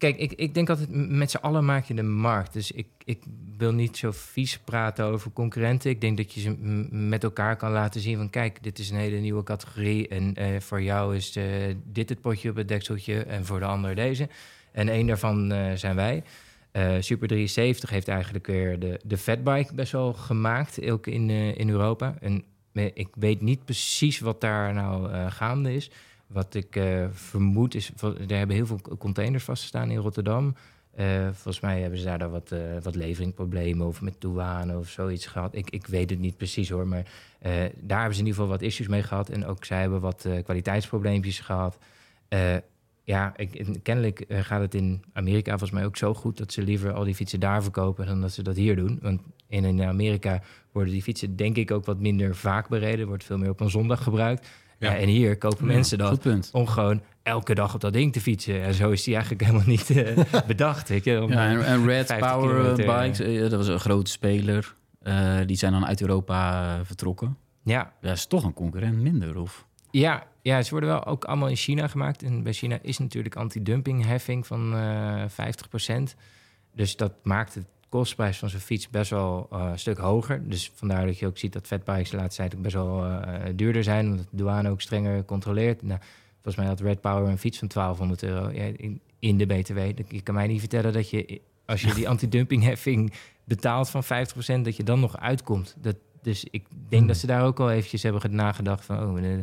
kijk, ik, ik denk altijd met z'n allen maak je de markt. Dus ik, ik wil niet zo vies praten over concurrenten. Ik denk dat je ze met elkaar kan laten zien van... kijk, dit is een hele nieuwe categorie... en eh, voor jou is eh, dit het potje op het dekseltje... en voor de ander deze. En één daarvan eh, zijn wij. Super 73 heeft eigenlijk weer de, de fatbike best wel gemaakt... ook in, in Europa. En ik weet niet precies wat daar nou gaande is... Wat ik eh, vermoed is, er hebben heel veel containers vastgestaan in Rotterdam. Eh, volgens mij hebben ze daar dan wat, eh wat leveringproblemen of met douane of zoiets gehad. Ik, ik weet het niet precies hoor, maar daar hebben ze in ieder geval wat issues mee gehad. En ook zij hebben wat kwaliteitsprobleempjes gehad. Eh, ja, ik, en kennelijk gaat het in Amerika volgens mij ook zo goed dat ze liever al die fietsen daar verkopen dan dat ze dat hier doen. Want in Amerika worden die fietsen denk ik ook wat minder vaak bereden, wordt veel meer op een zondag gebruikt. Ja. Ja, en hier kopen mensen dat Goed punt. om gewoon elke dag op dat ding te fietsen. En zo is die eigenlijk helemaal niet eh, bedacht. Je? Om, Ja, en, en Red 50 Power kilometer, eh, Bikes, eh, dat was een grote speler. Eh, die zijn dan uit Europa vertrokken. ja, Dat is toch een concurrent minder, of? ja, ja, ze worden wel ook allemaal in China gemaakt. En bij China is natuurlijk anti-dumping-heffing van eh 50%. Dus dat maakt de kostprijs van zo'n fiets best wel eh, een stuk hoger. Dus vandaar dat je ook ziet dat fatbikes de laatste tijd ook best wel eh, duurder zijn. Omdat de douane ook strenger controleert. Nou, volgens mij had Red Power een fiets van 1200 euro ja, in, in de BTW. Je kan mij niet vertellen dat je, als je die anti-dumping-heffing betaalt van 50%, dat je dan nog uitkomt. Dat, dus ik denk dat ze daar ook al eventjes hebben nagedacht van... Oh, eh,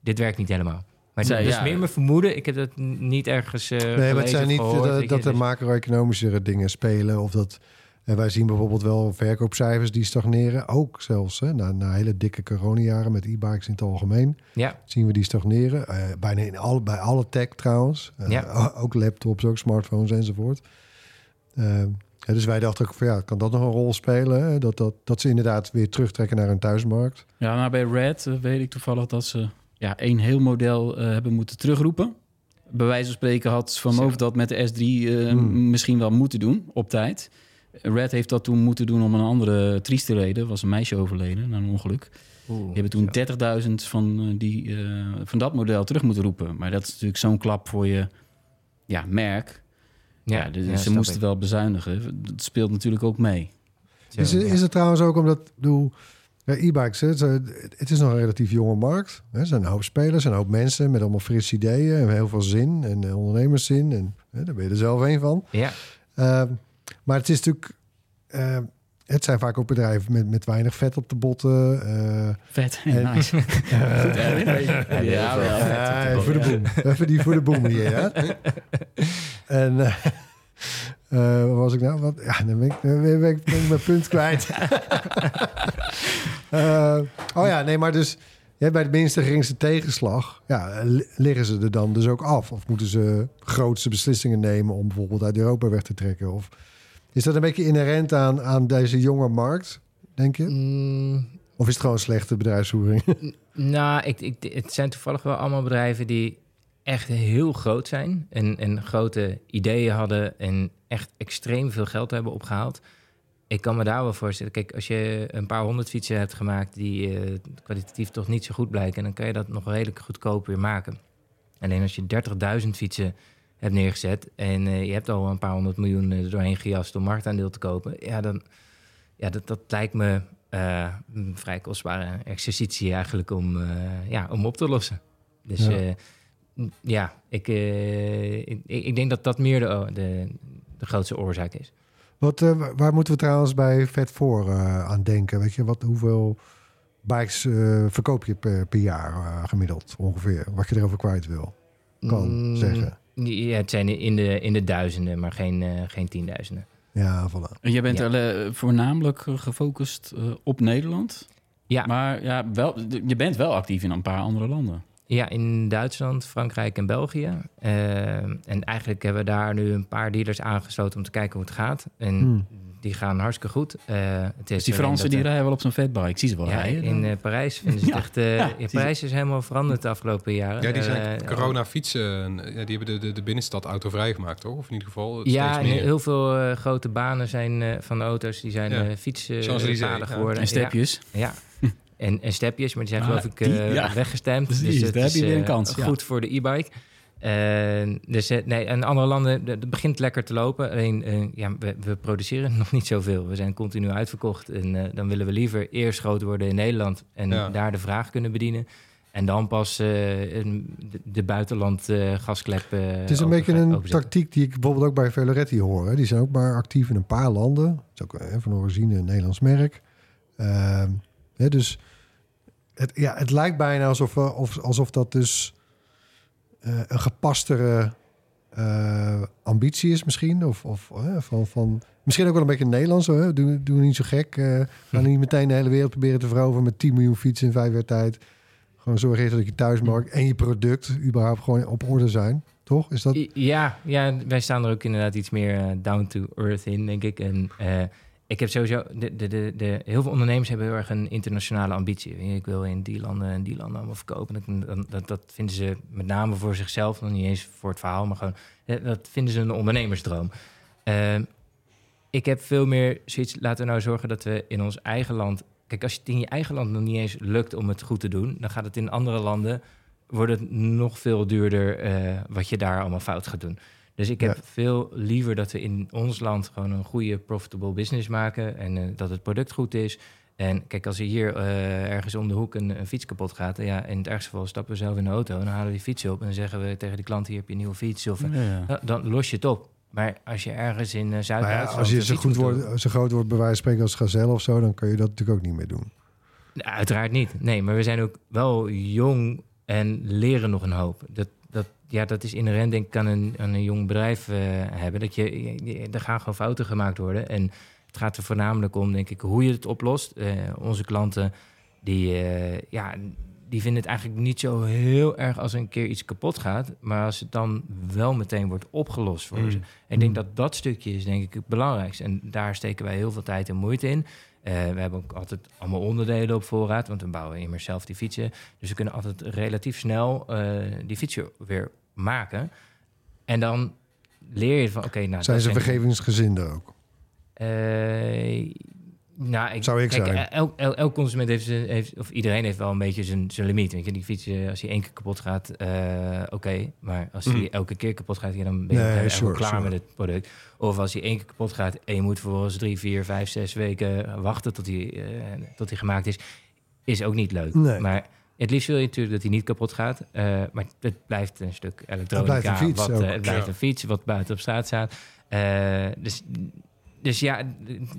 dit werkt niet helemaal. Maar Zij- dat is ja. meer mijn vermoeden. Ik heb dat n- niet ergens eh nee, maar het gelezen zijn of niet gehoord, eh, dat er Dus- macro-economische dingen spelen. Of dat en wij zien bijvoorbeeld wel verkoopcijfers die stagneren. Ook zelfs hè, na, na hele dikke coronajaren met e-bikes in het algemeen. Ja, Zien we die stagneren. Eh, bijna in alle, bij alle tech trouwens. Eh, Ja. Ook laptops, ook smartphones enzovoort. Dus wij dachten ook van ja, kan dat nog een rol spelen? Hè? Dat, dat, dat ze inderdaad weer terugtrekken naar hun thuismarkt. Ja, nou bij Red weet ik toevallig dat ze ja, één heel model eh, hebben moeten terugroepen. Bij wijze van spreken had Van. Moof dat met de S3 eh, Hmm. misschien wel moeten doen op tijd. Red heeft dat toen moeten doen om een andere trieste reden. was een meisje overleden na een ongeluk. Die hebben toen 30.000 van, eh, die, eh, van dat model terug moeten roepen. Maar dat is natuurlijk zo'n klap voor je ja, merk. Ja, dus ja, ze moesten ik. wel bezuinigen. Dat speelt natuurlijk ook mee. Is, is het trouwens ook omdat, bedoel, ja, e-bikes, het, het is nog een relatief jonge markt. Hè, er zijn een hoop spelers, er zijn een hoop mensen met allemaal frisse ideeën en heel veel zin en eh, ondernemerszin. En hè, daar ben je er zelf een van. Ja, Ehm, maar het is natuurlijk, eh, het zijn vaak ook bedrijven met, met weinig vet op de botten. eh, Vet, En- nice. Ja, voor de boom. Even die voor de boom hier, ja. En waar was ik nou? Wat? Ja, dan ben ik, dan ben ik, ben ik mijn punt kwijt. Eh, oh ja, nee, maar dus ja, bij de minste geringste tegenslag ja, li- liggen ze er dan dus ook af. Of moeten ze grootste beslissingen nemen om bijvoorbeeld uit Europa weg te trekken? Of is dat een beetje inherent aan, aan deze jonge markt, denk je? Mm, Of is het gewoon slechte bedrijfsvoering? nou, ik, ik, het zijn toevallig wel allemaal bedrijven die echt heel groot zijn. En, en grote ideeën hadden en echt extreem veel geld hebben opgehaald. Ik kan me daar wel voorstellen. Kijk, als je een paar honderd fietsen hebt gemaakt die eh, kwalitatief toch niet zo goed blijken, dan kan je dat nog redelijk goedkoop weer maken. Alleen als je 30.000 fietsen hebt neergezet en eh, je hebt al een paar honderd miljoen er doorheen gejast om marktaandeel te kopen, ja, dan ja, dat, dat lijkt me eh, een vrij kostbare exercitie eigenlijk om, eh, ja, om op te lossen. Dus Ja. Ja, ik, eh, ik, ik denk dat dat meer de, de, de grootste oorzaak is. Wat, eh, wa- waar moeten we trouwens bij Vet voor eh, aan denken? Weet je, wat, hoeveel bikes eh, verkoop je per, per jaar gemiddeld ongeveer? Wat je erover kwijt wil, kan Mm, zeggen. Ja, het zijn in de, in de duizenden, maar geen, eh, geen tienduizenden. Ja, voilà. En jij bent Ja. voornamelijk gefocust eh, op Nederland. Ja. Maar ja, wel, je bent wel actief in een paar andere landen. Ja, in Duitsland, Frankrijk en België. Eh, en eigenlijk hebben we daar nu een paar dealers aangesloten om te kijken hoe het gaat. En Hmm. die gaan hartstikke goed. Eh, het is Dus die Fransen die rijden wel op zo'n vetbike. Ik zie ze wel ja, rijden. in eh, Parijs vinden ze Ja. echt... eh, Ja. Parijs is helemaal veranderd de afgelopen jaren. Ja, die zijn corona fietsen. die hebben de, de, de binnenstad autovrij gemaakt, toch? Of in ieder geval Ja, heel veel grote banen zijn eh, van de auto's, die zijn Ja. eh fietspaden geworden. en stepjes. Ja, ja. En, en stepjes, maar die zijn Ah, geloof ik eh, die, ja. weggestemd. Precies, dat daar heb is, je weer een eh, kans, ja. Goed voor de e-bike. Eh, dus nee, en andere landen, de- het begint lekker te lopen. Alleen, eh, ja, we, we produceren nog niet zoveel. We zijn continu uitverkocht. En eh, dan willen we liever eerst groot worden in Nederland... en Ja. daar de vraag kunnen bedienen. En dan pas eh, een- de, de buitenland eh gasklep Het is een beetje een tactiek die ik bijvoorbeeld ook bij Valoretti hoor. hè. Die zijn ook maar actief in een paar landen. Het is ook eh, van origine een Nederlands merk. Ehm, hè, dus het, ja, het lijkt bijna alsof, eh, of, alsof dat dus eh, een gepastere eh, ambitie is misschien. Of, of van, van, misschien ook wel een beetje Nederlands. Hè? Doe, doe niet zo gek. eh ga niet meteen de hele wereld proberen te veroveren met 10 miljoen fietsen in vijf jaar tijd. Gewoon zorg eerst dat je thuismarkt en je product überhaupt gewoon op orde zijn. Toch? Is dat... Ja, ja, wij staan er ook inderdaad iets meer down to earth in, denk ik. En ik heb sowieso... De, de, de, de, heel veel ondernemers hebben heel erg een internationale ambitie. Ik wil in die landen en die landen allemaal verkopen. Dat, dat, vinden ze met name voor zichzelf, nog niet eens voor het verhaal, maar gewoon... eh, Dat vinden ze een ondernemersdroom. Ehm, ik heb veel meer zoiets... Laten we nou zorgen dat we in ons eigen land... Kijk, als het in je eigen land nog niet eens lukt om het goed te doen... dan gaat het in andere landen... wordt het nog veel duurder eh, wat je daar allemaal fout gaat doen. Dus ik heb Ja. veel liever dat we in ons land gewoon een goede profitable business maken en eh, dat het product goed is. En kijk, als er hier eh, ergens om de hoek een, een fiets kapot gaat, ja, in het ergste geval stappen we zelf in de auto en dan halen we die fiets op en dan zeggen we tegen die klant: hier heb je een nieuwe fiets of Ja, ja. Ja, dan los je het op. Maar als je ergens in eh, Zuid-Duitsland als je zo, goed wordt, zo groot wordt bij wijze van spreken als Gazelle of zo... dan kan je dat natuurlijk ook niet meer doen. Nou, uiteraard niet. Nee, maar we zijn ook wel jong en leren nog een hoop. Dat, ja, dat is inherent denk ik aan een, aan een jong bedrijf eh, hebben. Dat je, je- er gaan gewoon fouten gemaakt worden. En het gaat er voornamelijk om, denk ik, hoe je het oplost. Eh, onze klanten, die, eh, ja, die vinden het eigenlijk niet zo heel erg als een keer iets kapot gaat. Maar als het dan wel meteen wordt opgelost voor ze. En ik denk dat dat stukje is denk ik het belangrijkste. En daar steken wij heel veel tijd en moeite in. We hebben ook altijd allemaal onderdelen op voorraad, want we bouwen immers zelf die fietsen. Dus we kunnen altijd relatief snel die fietsen weer maken. En dan leer je van, oké, nou... zijn ze vergevingsgezinder ook? eh, nou, ik, Zou ik kijk, zijn. Elk, elk, elk consument heeft, zijn, heeft, of iedereen heeft wel een beetje zijn, zijn limiet. Weet je, die fiets, eh, als hij één keer kapot gaat, eh, oké. Maar als hij Mhm. elke keer kapot gaat, ja, dan ben je Nee, sure, klaar sure. met het product. Of als hij één keer kapot gaat en je moet vervolgens drie, vier, vijf, zes weken wachten tot hij, eh, tot hij gemaakt is, is ook niet leuk. Nee. Maar het liefst wil je natuurlijk dat hij niet kapot gaat. eh, maar het blijft een stuk elektronica. Het blijft een fiets wat, eh, het blijft Ja. een fiets wat buiten op straat staat. Eh, dus, dus ja,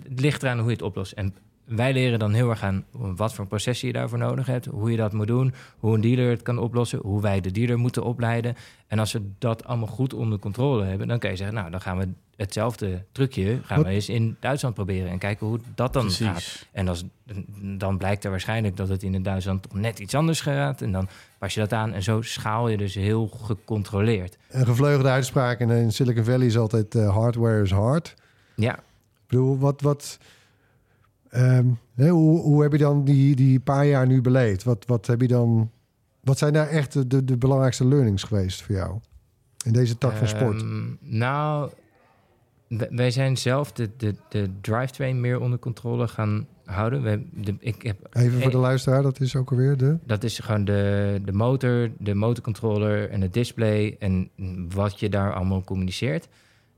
het ligt eraan hoe je het oplost. En wij leren dan heel erg aan wat voor processen je daarvoor nodig hebt, hoe je dat moet doen, hoe een dealer het kan oplossen, hoe wij de dealer moeten opleiden. En als we dat allemaal goed onder controle hebben, dan kan je zeggen, nou, dan gaan we hetzelfde trucje gaan we eens in Duitsland proberen en kijken hoe dat dan gaat. En als, dan blijkt er waarschijnlijk dat het in Duitsland toch net iets anders gaat. En dan pas je dat aan. En zo schaal je dus heel gecontroleerd. Een gevleugelde uitspraak in, in Silicon Valley is altijd eh, hardware is hard. Ja, Ik bedoel, wat... wat ehm, hoe, hoe heb je dan die, die paar jaar nu beleefd? Wat, wat heb je dan... Wat zijn daar echt de, de, de belangrijkste learnings geweest voor jou? In deze tak van sport? Ehm, nou, wij zijn zelf de, de, de drivetrain meer onder controle gaan houden. We, de, ik heb, Even voor de eh, luisteraar, dat is ook alweer de... dat is gewoon de, de motor, de motorcontroller en het display en wat je daar allemaal communiceert.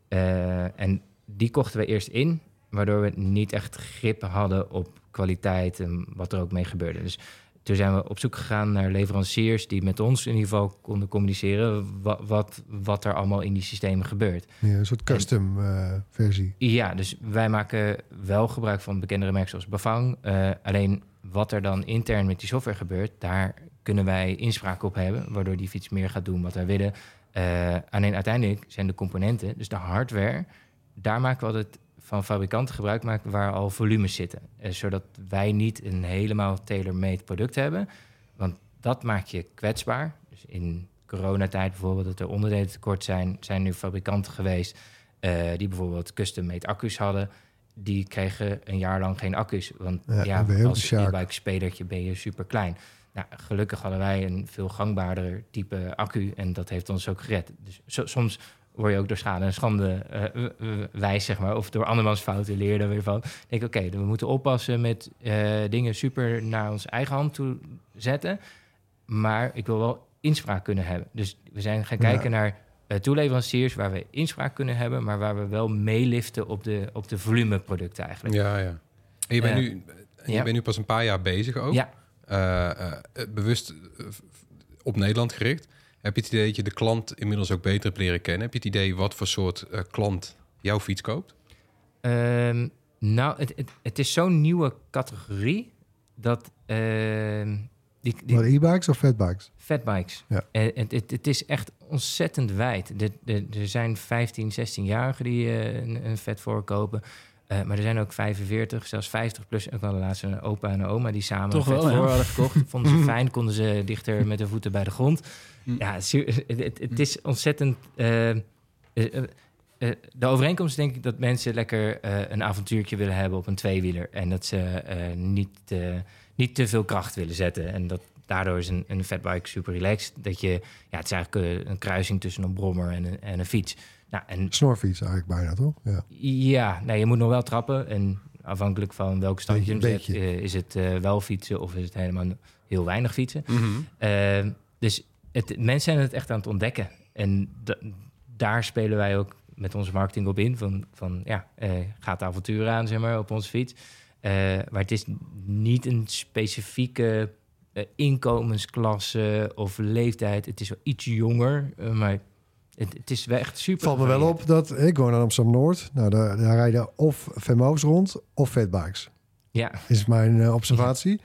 Eh, en die kochten we eerst in, waardoor we niet echt grip hadden op kwaliteit en wat er ook mee gebeurde. Dus toen zijn we op zoek gegaan naar leveranciers die met ons in ieder geval konden communiceren wat, wat, wat er allemaal in die systemen gebeurt. Ja, een soort custom eh, versie. Ja, dus wij maken wel gebruik van bekendere merken zoals Bavang. Eh, alleen wat er dan intern met die software gebeurt, daar kunnen wij inspraak op hebben, waardoor die fiets meer gaat doen wat wij willen. Eh, alleen uiteindelijk zijn de componenten, dus de hardware, daar maken we altijd van fabrikanten gebruik maken waar al volumes zitten. Eh, zodat wij niet een helemaal tailor-made product hebben. Want dat maakt je kwetsbaar. Dus in coronatijd bijvoorbeeld, dat er onderdelen tekort zijn, zijn nu fabrikanten geweest eh, die bijvoorbeeld custom-made accu's hadden. die kregen een jaar lang geen accu's. Want Ja, ja, als de sjaak. e-bike spelertje ben je super klein. Nou, gelukkig hadden wij een veel gangbaarder type accu en dat heeft ons ook gered. Dus so- soms word je ook door schade en schande eh, wijs, zeg maar. Of door andermans fouten leer je er weer van. Dan denk ik, oké, we moeten oppassen met eh, dingen super naar onze eigen hand toe zetten. Maar ik wil wel inspraak kunnen hebben. Dus we zijn gaan Ja. kijken naar eh, toeleveranciers waar we inspraak kunnen hebben, maar waar we wel meeliften op de, op de volumeproducten eigenlijk. Ja, ja. En je bent, nu, je ja. bent nu pas een paar jaar bezig ook. Ja. Bewust op Nederland gericht. Heb je het idee dat je de klant inmiddels ook beter hebt leren kennen? Heb je het idee wat voor soort eh, klant jouw fiets koopt? Ehm, nou, het, het, het is zo'n nieuwe categorie dat ehm, die, die Maar e-bikes of fatbikes? fatbikes. Ja. Eh, het, het, het is echt ontzettend wijd. De, de, er zijn 15, 16-jarigen die eh, een, een vet voorkopen. Eh, maar er zijn ook 45, zelfs 50 plus. Ook wel de laatste een opa en een oma die samen Toch een vet wel, ja. voor hadden gekocht. Vonden ze fijn, konden ze dichter met de voeten bij de grond. Hm. Ja, het, is- het, is ontzettend... eh, eh, eh, de overeenkomst denk ik dat mensen lekker eh, een avontuurtje willen hebben op een tweewieler. En dat ze eh, niet, eh, niet te veel kracht willen zetten. En dat daardoor is een, een fatbike super relaxed. Dat je, ja, het is eigenlijk een kruising tussen een brommer en een, en een fiets. Nou, en Snorfiets eigenlijk bijna, toch? Ja. ja, nee, je moet nog wel trappen. En afhankelijk van welke stand je hem Beetje, zet, is het eh, wel fietsen of is het helemaal heel weinig fietsen. Ehm, dus het, mensen zijn het echt aan het ontdekken. En da- daar spelen wij ook met onze marketing op in. Van, van ja, eh, gaat avontuur aan, zeg maar, op onze fiets. Eh, maar het is niet een specifieke eh, inkomensklasse of leeftijd. Het is wel iets jonger, maar het, het is wel echt super. Valt me wel op dat ik woon in Amsterdam-Noord. Nou, daar, daar rijden of FMO's rond of fatbikes. Ja, is mijn observatie.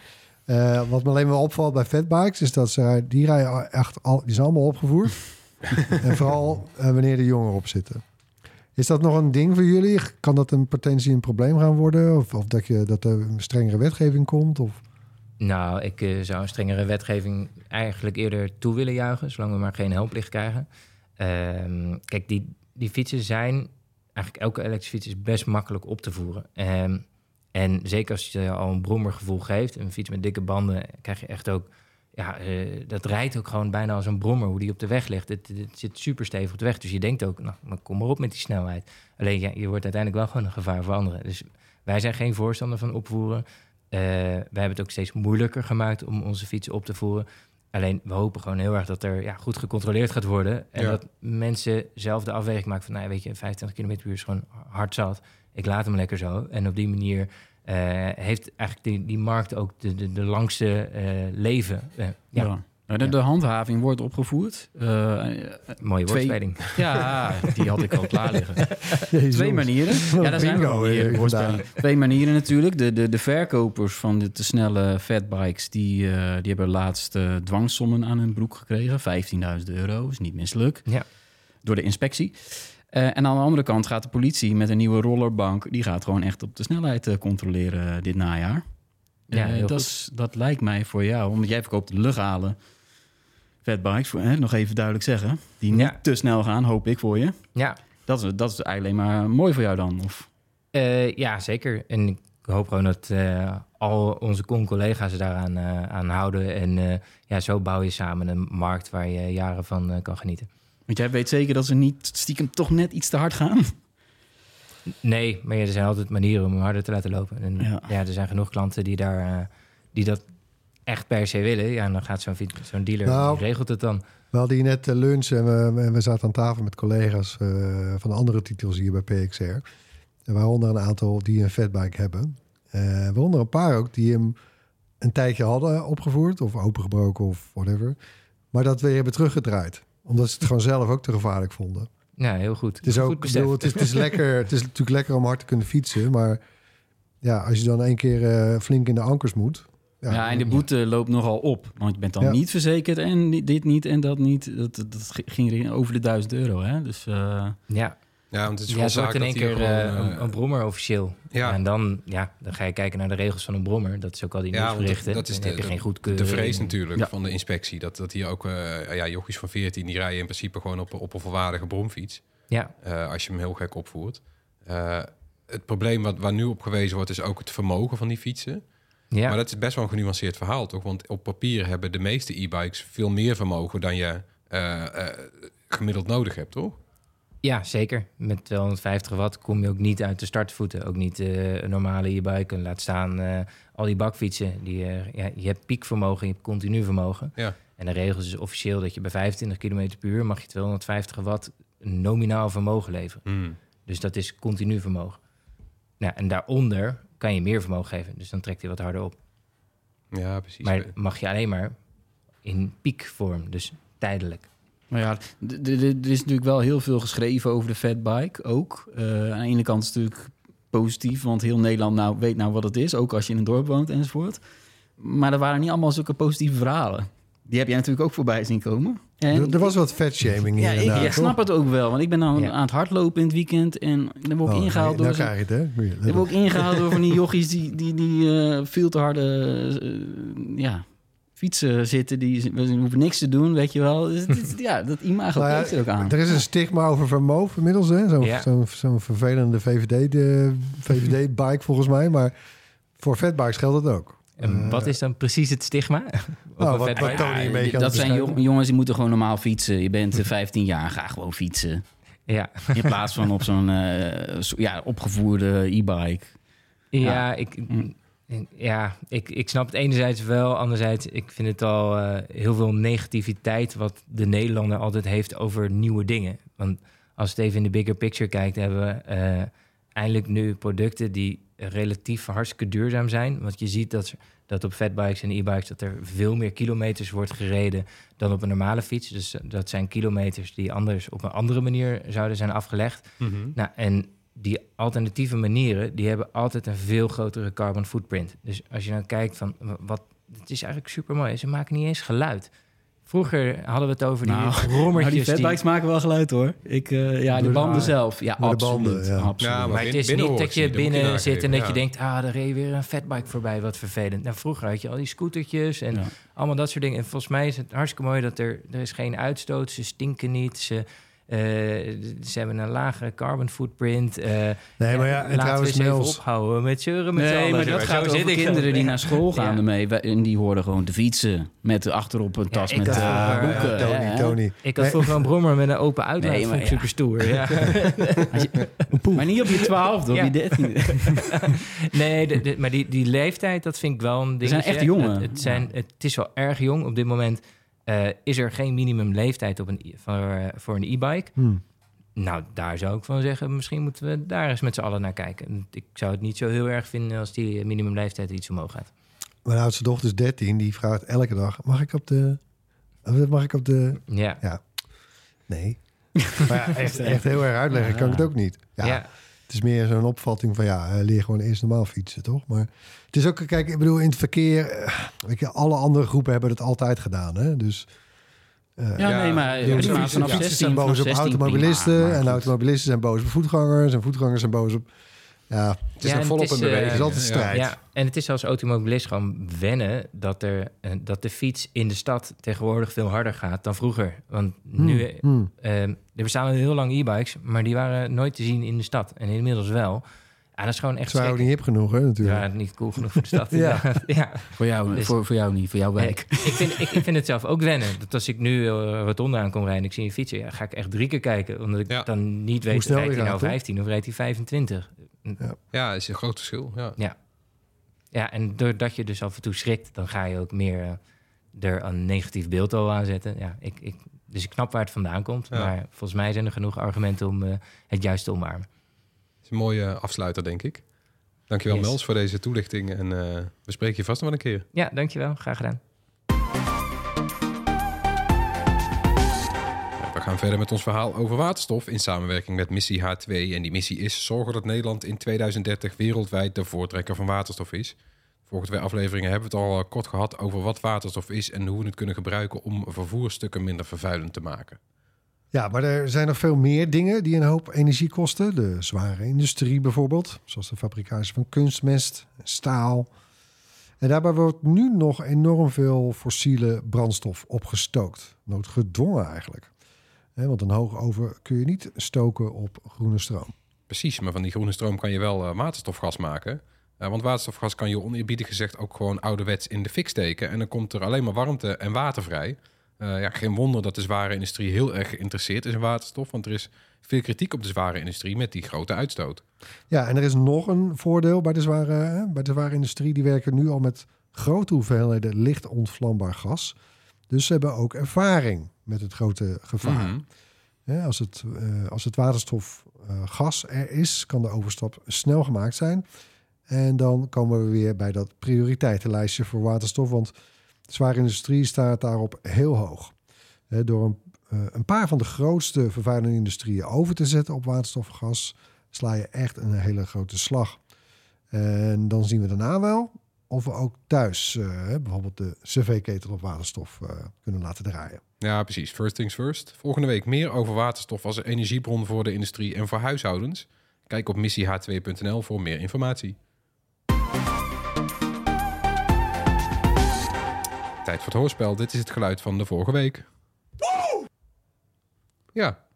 Eh, wat me alleen wel opvalt bij fatbikes is dat ze die rijden echt al, die zijn allemaal opgevoerd. en vooral eh, wanneer de jongeren op zitten. Is dat nog een ding voor jullie? Kan dat een potentie een probleem gaan worden? Of, of dat, je, dat er een strengere wetgeving komt? Of? Nou, ik eh, zou een strengere wetgeving eigenlijk eerder toe willen juichen, zolang we maar geen helmplicht krijgen. Ehm, kijk, die, die fietsen zijn, eigenlijk elke elektrische fiets is best makkelijk op te voeren. Ehm, en zeker als je al een brommergevoel geeft, een fiets met dikke banden, krijg je echt ook, ja, eh, dat rijdt ook gewoon bijna als een brommer, hoe die op de weg ligt. Het, het zit super stevig op de weg, dus je denkt ook, nou, maar kom maar op met die snelheid. Alleen, ja, je wordt uiteindelijk wel gewoon een gevaar voor anderen. Dus wij zijn geen voorstander van opvoeren. Eh, wij hebben het ook steeds moeilijker gemaakt om onze fietsen op te voeren. Alleen we hopen gewoon heel erg dat er ja, goed gecontroleerd gaat worden. En Ja. dat mensen zelf de afweging maken van, nou weet je, 25 km per uur is gewoon hard zat. Ik laat hem lekker zo. En op die manier heeft eigenlijk die, die markt ook de, de, de langste eh, leven. Eh, ja, Ja. Nou, De, de handhaving wordt opgevoerd. Eh, eh, mooie Twee- woordspeling. ja, die had ik al klaar liggen. Jezus. Twee manieren. Ja, daar zijn we eh. Twee manieren natuurlijk. De, de, de verkopers van de te snelle fatbikes... die, eh, die hebben laatst eh, dwangsommen aan hun broek gekregen. 15.000 euro, is niet misselijk. Ja. Door de inspectie. Eh, en aan de andere kant gaat de politie met een nieuwe rollerbank... die gaat gewoon echt op de snelheid eh, controleren eh, dit najaar. Ja, dat, lijkt mij voor jou, omdat jij verkoopt legale fatbikes, voor, hè, nog even duidelijk zeggen, die niet Ja. te snel gaan, hoop ik voor je. Ja, Dat is, dat is eigenlijk alleen maar mooi voor jou dan. Of, Eh, ja, zeker. En ik hoop gewoon dat al onze con-collega's daaraan eh, aan houden. En ja, zo bouw je samen een markt waar je jaren van kan genieten. Want jij weet zeker dat ze niet stiekem toch net iets te hard gaan. Nee, maar ja, er zijn altijd manieren om hem harder te laten lopen. En Ja. ja, er zijn genoeg klanten die, daar, eh, die dat echt per se willen. Ja, en dan gaat zo'n dealer, Nou, die regelt het dan. We hadden hier net eh, lunch en we, en we zaten aan tafel met collega's eh, van de andere titels hier bij PXR. En waaronder een aantal die een fatbike hebben. Eh waaronder een paar ook die hem een tijdje hadden opgevoerd of opengebroken of whatever. Maar dat weer hebben teruggedraaid. Omdat ze het gewoon zelf ook te gevaarlijk vonden. Ja, heel goed. Het is Goed ook, ik besef. bedoel, het is, het is lekker. Het is natuurlijk lekker om hard te kunnen fietsen, maar ja, als je dan één keer eh, flink in de ankers moet. Ja, en de boete loopt nogal op. Want je bent dan Ja. niet verzekerd en dit niet en dat niet. Dat, dat, dat ging over de 1000 euro. Hè? Dus eh, Ja, Ja, want het is ja wordt in één dat keer eh, gewoon, eh, een brommer officieel. Ja. En dan, ja, dan ga je kijken naar de regels van een brommer. Dat is ook al die Ja, nieuwsberichten. dat is Dan de- heb je de- geen goedkeuring. De vrees natuurlijk Ja. van de inspectie. Dat, dat hier ook eh, ja, jochies van 14, die rijden in principe gewoon op, op een volwaardige bromfiets. Ja, als je hem heel gek opvoert. Het probleem wat, waar nu op gewezen wordt, is ook het vermogen van die fietsen. Ja. Maar dat is best wel een genuanceerd verhaal, toch? Want op papier hebben de meeste e-bikes veel meer vermogen dan je gemiddeld nodig hebt, toch? Ja, zeker. Met 250 watt kom je ook niet uit de startvoeten. Ook niet eh, een normale e-bike. En laat staan eh, al die bakfietsen. Die, eh, ja, je hebt piekvermogen, je hebt continu vermogen. Ja. En de regels is officieel dat je bij 25 km per uur... mag je 250 watt nominaal vermogen leveren. Hmm. Dus dat is continu vermogen. Nou, en daaronder kan je meer vermogen geven. Dus dan trekt hij wat harder op. Ja, precies. Maar mag je alleen maar in piekvorm. Dus tijdelijk. Maar ja, er is natuurlijk wel heel veel geschreven over de fatbike ook. Eh, aan de ene kant is het natuurlijk positief, want heel Nederland nou, weet nou wat het is. Ook als je in een dorp woont enzovoort. Maar er waren niet allemaal zulke positieve verhalen. Die heb jij natuurlijk ook voorbij zien komen. En Er, er was wat vetshaming hier ja, ik, ik snap het ook wel. Want ik ben dan Ja. aan het hardlopen in het weekend. En dan word ik Oh, ingehaald nee, door... nou krijg je het, hè? Ik word ook ingehaald door van die jochies die, die, die eh, veel te harde eh, ja, fietsen zitten. Die we hoeven niks te doen, weet je wel. Dus is- ja, dat imago Nou ja, er ook aan. Er is een stigma over Vermoof inmiddels, hè? Zo'n Ja. zo'n- zo'n vervelende VVD, de VVD-bike volgens mij. Maar voor fatbikes geldt het ook. En Eh, wat is dan precies het stigma? Nou, wat- Tony aan dat zijn jong- jongens die moeten gewoon normaal fietsen. Je bent eh, 15 jaar, ga gewoon fietsen. Ja, In plaats van op zo'n eh, zo- ja, opgevoerde e-bike. ja, ik, ja ik, ik snap het enerzijds wel. Anderzijds, ik vind het al eh, heel veel negativiteit... wat de Nederlander altijd heeft over nieuwe dingen. Want als je het even in de bigger picture kijkt... hebben we eh, eindelijk nu producten die relatief hartstikke duurzaam zijn. Want je ziet dat, dat op fatbikes en e-bikes... dat er veel meer kilometers wordt gereden dan op een normale fiets. Dus dat zijn kilometers die anders op een andere manier zouden zijn afgelegd. Mhm. Nou, en die alternatieve manieren, die hebben altijd een veel grotere carbon footprint. Dus als je nou kijkt van, wat, het is eigenlijk super mooi. Ze maken niet eens geluid. Vroeger hadden we het over die Nou, rommertjes. Maar die die- fatbikes maken wel geluid hoor. Ik, eh, ja, de banden zelf. Ja, absoluut. banden, ja. absoluut. Ja, maar het is niet dat je, binnen zit en dat ja. je denkt... ah, er reed weer een fatbike voorbij, wat vervelend. Nou, vroeger had je al die scootertjes en Ja. allemaal dat soort dingen. En volgens mij is het hartstikke mooi dat er... er is geen uitstoot, ze stinken niet, ze... eh, ze hebben een lagere carbon footprint. eh, Nee, maar ja, laten en trouwens, we eens ophouden met zeuren met Nee, maar dat gaat over kinderen die naar school gaan Ja. ermee. En die hoorden gewoon te fietsen. Met achterop een tas ik met had eh, vroeger, boeken. Tony. Tony. Ik had Nee. vroeger een brommer met een open uitlaat. Nee, maar vond ik ja. super stoer. Ja. Als je- maar niet op je twaalfde, op Ja. je dertiende. nee, de- de- maar die, die leeftijd, dat vind ik wel een ding. zijn echt jongen. Het, het zijn, het, is wel erg jong. Op dit moment eh, is er geen minimum leeftijd op een, i- voor, voor een e-bike. Hmm. Nou, daar zou ik van zeggen, misschien moeten we daar eens met z'n allen naar kijken. Ik zou het niet zo heel erg vinden als die minimumleeftijd iets omhoog gaat. Mijn oudste dochter is 13, die vraagt elke dag: mag ik op de. Mag ik op de. Ja, Ja. Nee. Maar ja, echt, echt heel erg uitleggen kan ik het ook niet. Ja, ja. Het is meer zo'n opvatting van ja, eh, leer gewoon eerst normaal fietsen, toch? Maar het is ook, kijk, ik bedoel, in het verkeer, eh, weet je, alle andere groepen hebben het altijd gedaan, hè? Dus eh, Ja, Ja, nee, maar de prima, fietsers vanaf fietsers 16, zijn boos op 16 automobilisten prima, en automobilisten zijn boos op voetgangers en voetgangers zijn boos op. Ja, Het is Ja, nog volop een eh, beweging. het is altijd ja. strijd. Ja, en het is als automobilist gewoon wennen dat, er, eh, dat de fiets in de stad tegenwoordig veel harder gaat dan vroeger. Want nu, eh, Hmm. eh, er bestaan heel lang e-bikes, maar die waren nooit te zien in de stad. En inmiddels wel. Ja, dat is gewoon echt ook schrikken. niet hip genoeg, hè, natuurlijk. Ja, niet cool genoeg voor de stad. Ja. ja. Voor jou, Dus- voor, voor jou niet, voor jouw wijk. ik, vind, ik, ik vind het zelf ook wennen. Dat als ik nu uh, rotonde aan kom rijden en ik zie een fietser, ja, ga ik echt drie keer kijken. Omdat ik Ja. dan niet weet, rijdt die hij nou gaat, toch? 15 of rijdt hij 25? Ja, is een groot verschil. Ja. Ja, en doordat je dus af en toe schrikt, dan ga je ook meer eh, er een negatief beeld al aan zetten. Ja, ik, ik, dus ik snap waar het vandaan komt. Ja. Maar volgens mij zijn er genoeg argumenten om eh, het juist te omarmen. Het is een mooie afsluiter, denk ik. Dankjewel Yes. Mels voor deze toelichting. En eh we spreken je vast nog wel een keer. Ja, dankjewel. Graag gedaan. Gaan verder met ons verhaal over waterstof in samenwerking met missie H2. En die missie is zorgen dat Nederland in 2030 wereldwijd de voortrekker van waterstof is. Vorige twee afleveringen hebben we het al eh, kort gehad over wat waterstof is en hoe we het kunnen gebruiken om vervoerstukken minder vervuilend te maken. Ja, maar er zijn nog veel meer dingen die een hoop energie kosten. De zware industrie bijvoorbeeld, zoals de fabricage van kunstmest, staal. En daarbij wordt nu nog enorm veel fossiele brandstof opgestookt. Noodgedwongen eigenlijk. Hè, want een hoog over kun je niet stoken op groene stroom. Precies, maar van die groene stroom kan je wel eh, waterstofgas maken. Eh, want waterstofgas kan je oneerbiedig gezegd ook gewoon ouderwets in de fik steken. En dan komt er alleen maar warmte en water vrij. Eh, ja, geen wonder dat de zware industrie heel erg geïnteresseerd is in waterstof. Want er is veel kritiek op de zware industrie met die grote uitstoot. Ja, en er is nog een voordeel bij de zware, hè, bij de zware industrie. Die werken nu al met grote hoeveelheden licht ontvlambaar gas. Dus ze hebben ook ervaring met het grote gevaar. Mhm. Als, het, eh, als het waterstof eh, er is, kan de overstap snel gemaakt zijn. En dan komen we weer bij dat prioriteitenlijstje voor waterstof. Want de zware industrie staat daarop heel hoog. Door een, eh, een paar van de grootste vervuilende industrieën over te zetten op waterstof en gas, sla je echt een hele grote slag. En dan zien we daarna wel of we ook thuis eh, bijvoorbeeld de cv-ketel op waterstof eh, kunnen laten draaien. Ja, precies. First things first. Volgende week meer over waterstof als energiebron voor de industrie en voor huishoudens. Kijk op missieh2.nl voor meer informatie. Tijd voor het hoorspel. Dit is het geluid van de vorige week. Ja,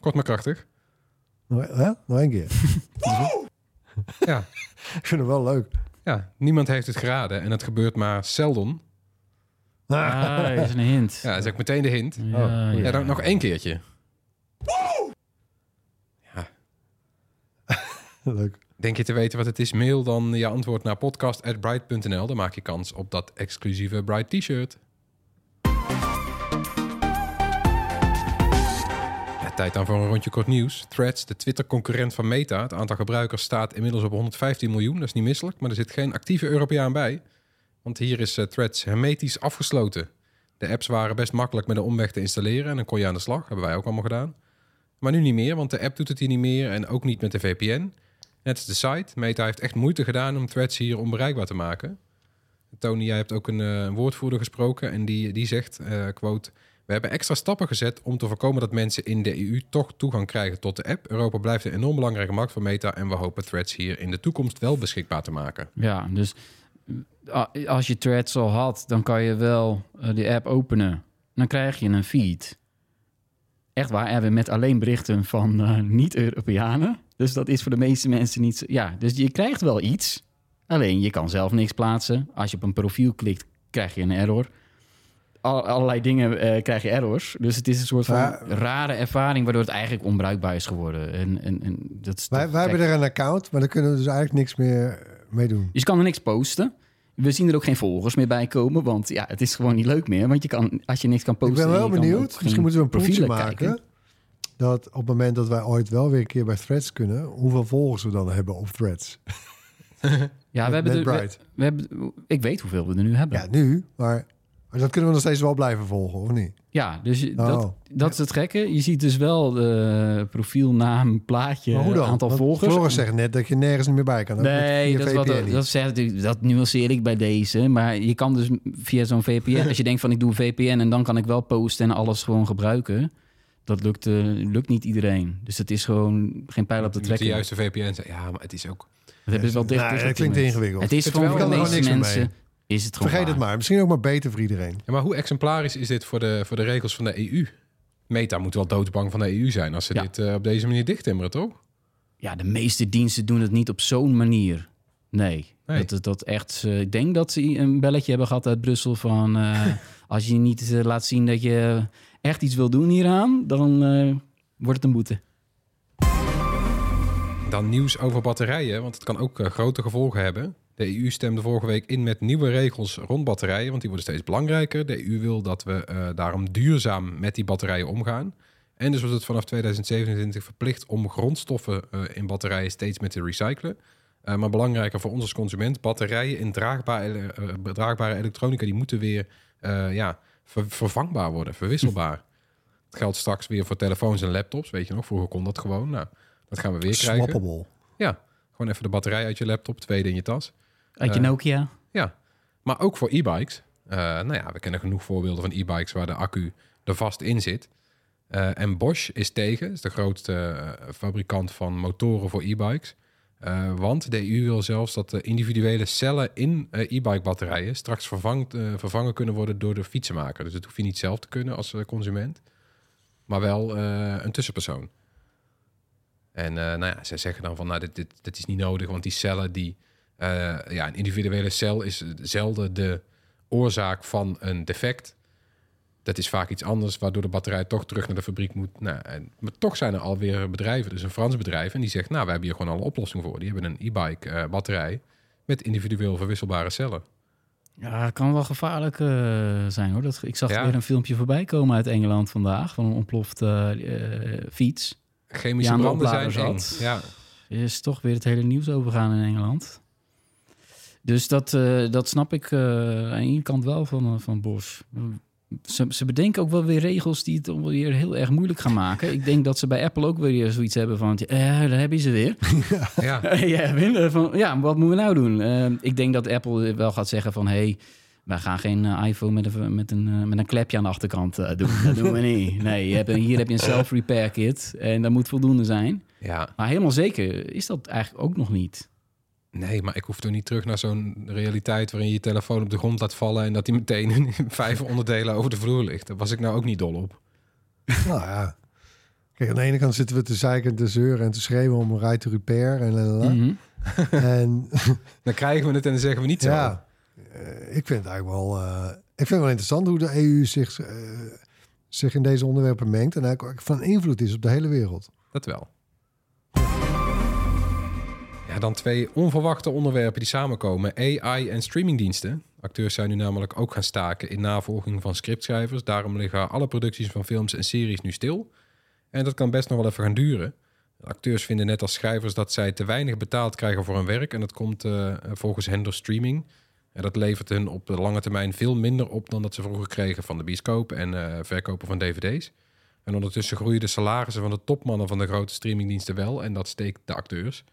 kort maar krachtig. Nog, hè? Nog één keer. Ja, Ik vind het wel leuk. Ja, niemand heeft het geraden en het gebeurt maar zelden. Ah, is een hint. Ja, dat is ook meteen de hint. Ja, Ja, dan nog één keertje. leuk. Denk je te weten wat het is? Mail dan je antwoord naar podcast.bright.nl. Dan maak je kans op dat exclusieve Bright t-shirt. Dan voor een rondje kort nieuws. Threads, de Twitter-concurrent van Meta. Het aantal gebruikers staat inmiddels op 115 miljoen. Dat is niet misselijk, maar er zit geen actieve Europeaan bij. Want hier is eh, Threads hermetisch afgesloten. De apps waren best makkelijk met een omweg te installeren en dan kon je aan de slag. Hebben wij ook allemaal gedaan. Maar nu niet meer, want de app doet het hier niet meer en ook niet met de VPN. Net als de site. Meta heeft echt moeite gedaan om threads hier onbereikbaar te maken. Tony, jij hebt ook een eh, woordvoerder gesproken en die, die zegt, eh, quote... We hebben extra stappen gezet om te voorkomen dat mensen in de EU toch toegang krijgen tot de app. Europa blijft een enorm belangrijke markt voor Meta en we hopen threads hier in de toekomst wel beschikbaar te maken. Ja, dus uh, als je threads al had, dan kan je wel uh, de app openen. Dan krijg je een feed. Echt waar, Erwin, met alleen berichten van uh, niet-Europeanen. Dus dat is voor de meeste mensen niet... zo- Ja, dus je krijgt wel iets. Alleen, je kan zelf niks plaatsen. Als je op een profiel klikt, krijg je een error. Al, allerlei dingen eh, krijg je errors. Dus het is een soort van Maar- rare ervaring... waardoor het eigenlijk onbruikbaar is geworden. En, en, en dat is Wij, wij hebben er een account, maar daar kunnen we dus eigenlijk niks meer mee doen. Dus je kan er niks posten. We zien er ook geen volgers meer bij komen, want ja, het is gewoon niet leuk meer. Want je kan, als je niks kan Ik posten... ben wel benieuwd. Misschien moeten we een profielen maken. kijken. Dat op het moment dat wij ooit wel weer een keer bij Threads kunnen, hoeveel volgers we dan hebben op Threads. Ja, we hebben, de, we, we hebben... Ik weet hoeveel we er nu hebben. Ja, nu, maar, maar dat kunnen we nog steeds wel blijven volgen, of niet? Ja, dus je- Oh. dat, dat is het gekke. Je ziet dus wel de profielnaam, plaatje, Maar hoe dan? aantal Want volgers. Floris zegt net dat je nergens meer bij kan. Nee, dat, is wat, dat, zegt, ik- dat nuanceer ik bij deze. Maar je kan dus via zo'n VPN... als je denkt van ik doe een VPN en dan kan ik wel posten en alles gewoon gebruiken... dat lukt, eh, lukt niet iedereen. Dus het is gewoon geen pijl op de Je moet de juiste VPN zeggen. Ja, maar het is ook... Dat hebben ze wel dicht dat klinkt ingewikkeld. Het is Het gewoon wel- voor de kan er meeste gewoon niks meer mensen... Is het gewoon Vergeet het maar. Misschien ook maar beter voor iedereen. Ja, maar hoe exemplarisch is dit voor de, voor de regels van de EU? Meta moet wel doodsbang van de EU zijn als ze Ja. dit eh, op deze manier dichttimmeren, toch? Ja, de meeste diensten doen het niet op zo'n manier. Nee. Nee. Dat, dat, dat echt, eh, ik denk dat ze een belletje hebben gehad uit Brussel van... eh, als je niet laat zien dat je echt iets wil doen hieraan... dan eh, wordt het een boete. Dan nieuws over batterijen, want het kan ook grote gevolgen hebben. De EU stemde vorige week in met nieuwe regels rond batterijen, want die worden steeds belangrijker. De EU wil dat we eh, daarom duurzaam met die batterijen omgaan. En dus wordt het vanaf 2027 verplicht om grondstoffen eh, in batterijen steeds meer te recyclen. Eh, maar belangrijker voor ons als consument, batterijen in draagbare, draagbare elektronica, die moeten weer ja, ver- vervangbaar worden, verwisselbaar. Het geldt straks weer voor telefoons en laptops, weet je nog, vroeger kon dat gewoon. Nou, dat gaan we weer krijgen. Swappable. Ja, gewoon even de batterij uit je laptop, tweede in je tas. Uit je Eh, Nokia. Ja, maar ook voor e-bikes. Eh, nou ja, we kennen genoeg voorbeelden van e-bikes waar de accu er vast in zit. Eh, en Bosch is tegen, is de grootste fabrikant van motoren voor e-bikes. Want de EU wil zelfs dat de individuele cellen in e-bike batterijen straks vervangt, vervangen kunnen worden door de fietsenmaker. Dus dat hoef je niet zelf te kunnen als consument, maar wel een tussenpersoon. En eh, nou ja, zij zeggen dan van, nou, dit, dit, dit is niet nodig, want die cellen die... eh, ja, een individuele cel is zelden de oorzaak van een defect. Dat is vaak iets anders, waardoor de batterij toch terug naar de fabriek moet. Nou, en, maar toch zijn er alweer bedrijven, dus een Frans bedrijf, en die zegt, nou, we hebben hier gewoon al een oplossing voor. Die hebben een e-bike eh, batterij met individueel verwisselbare cellen. Ja, het kan wel gevaarlijk zijn hoor. Dat, ik zag Ja. weer een filmpje voorbij komen uit Engeland vandaag van een ontplofte eh, fiets. Chemische Ja, branden zijn zat. Ja, Er is toch weer het hele nieuws overgaan in Engeland. Dus dat, eh, dat snap ik eh, aan één kant wel van, eh, van Bosch. Ze, ze bedenken ook wel weer regels die het weer heel erg moeilijk gaan maken. Ik denk dat ze bij Apple ook weer zoiets hebben van... Eh, daar heb je ze weer. ja. ja, van, ja, wat moeten we nou doen? Ik denk dat Apple wel gaat zeggen van... hey, wij gaan geen eh, iPhone met een, met, een, eh, met een klepje aan de achterkant eh, doen. Dat doen we niet. Nee, je hebt een, hier heb je een self-repair kit en dat moet voldoende zijn. ja. Maar helemaal zeker is dat eigenlijk ook nog niet. Nee, maar ik hoef toch niet terug naar zo'n realiteit waarin je je telefoon op de grond laat vallen en dat die meteen in vijf onderdelen over de vloer ligt. Daar was ik nou ook niet dol op. Nou ja. Kijk, aan de ene kant zitten we te zeiken en te zeuren en te schreeuwen om een ride to repair en. Mhm. En Dan krijgen we het en dan zeggen we niet zo. ja, ik vind het eigenlijk wel, eh, ik vind het wel interessant hoe de EU zich, eh, zich in deze onderwerpen mengt en eigenlijk van invloed is op de hele wereld. Dat wel. Ja, dan twee onverwachte onderwerpen die samenkomen. AI en streamingdiensten. Acteurs zijn nu namelijk ook gaan staken in navolging van scriptschrijvers. Daarom liggen alle producties van films en series nu stil. En dat kan best nog wel even gaan duren. Acteurs vinden net als schrijvers dat zij te weinig betaald krijgen voor hun werk. En dat komt eh, volgens hen door streaming. En dat levert hun op de lange termijn veel minder op dan dat ze vroeger kregen van de bioscoop en eh, verkopen van dvd's. En ondertussen groeien de salarissen van de topmannen van de grote streamingdiensten wel. En dat steekt de acteurs.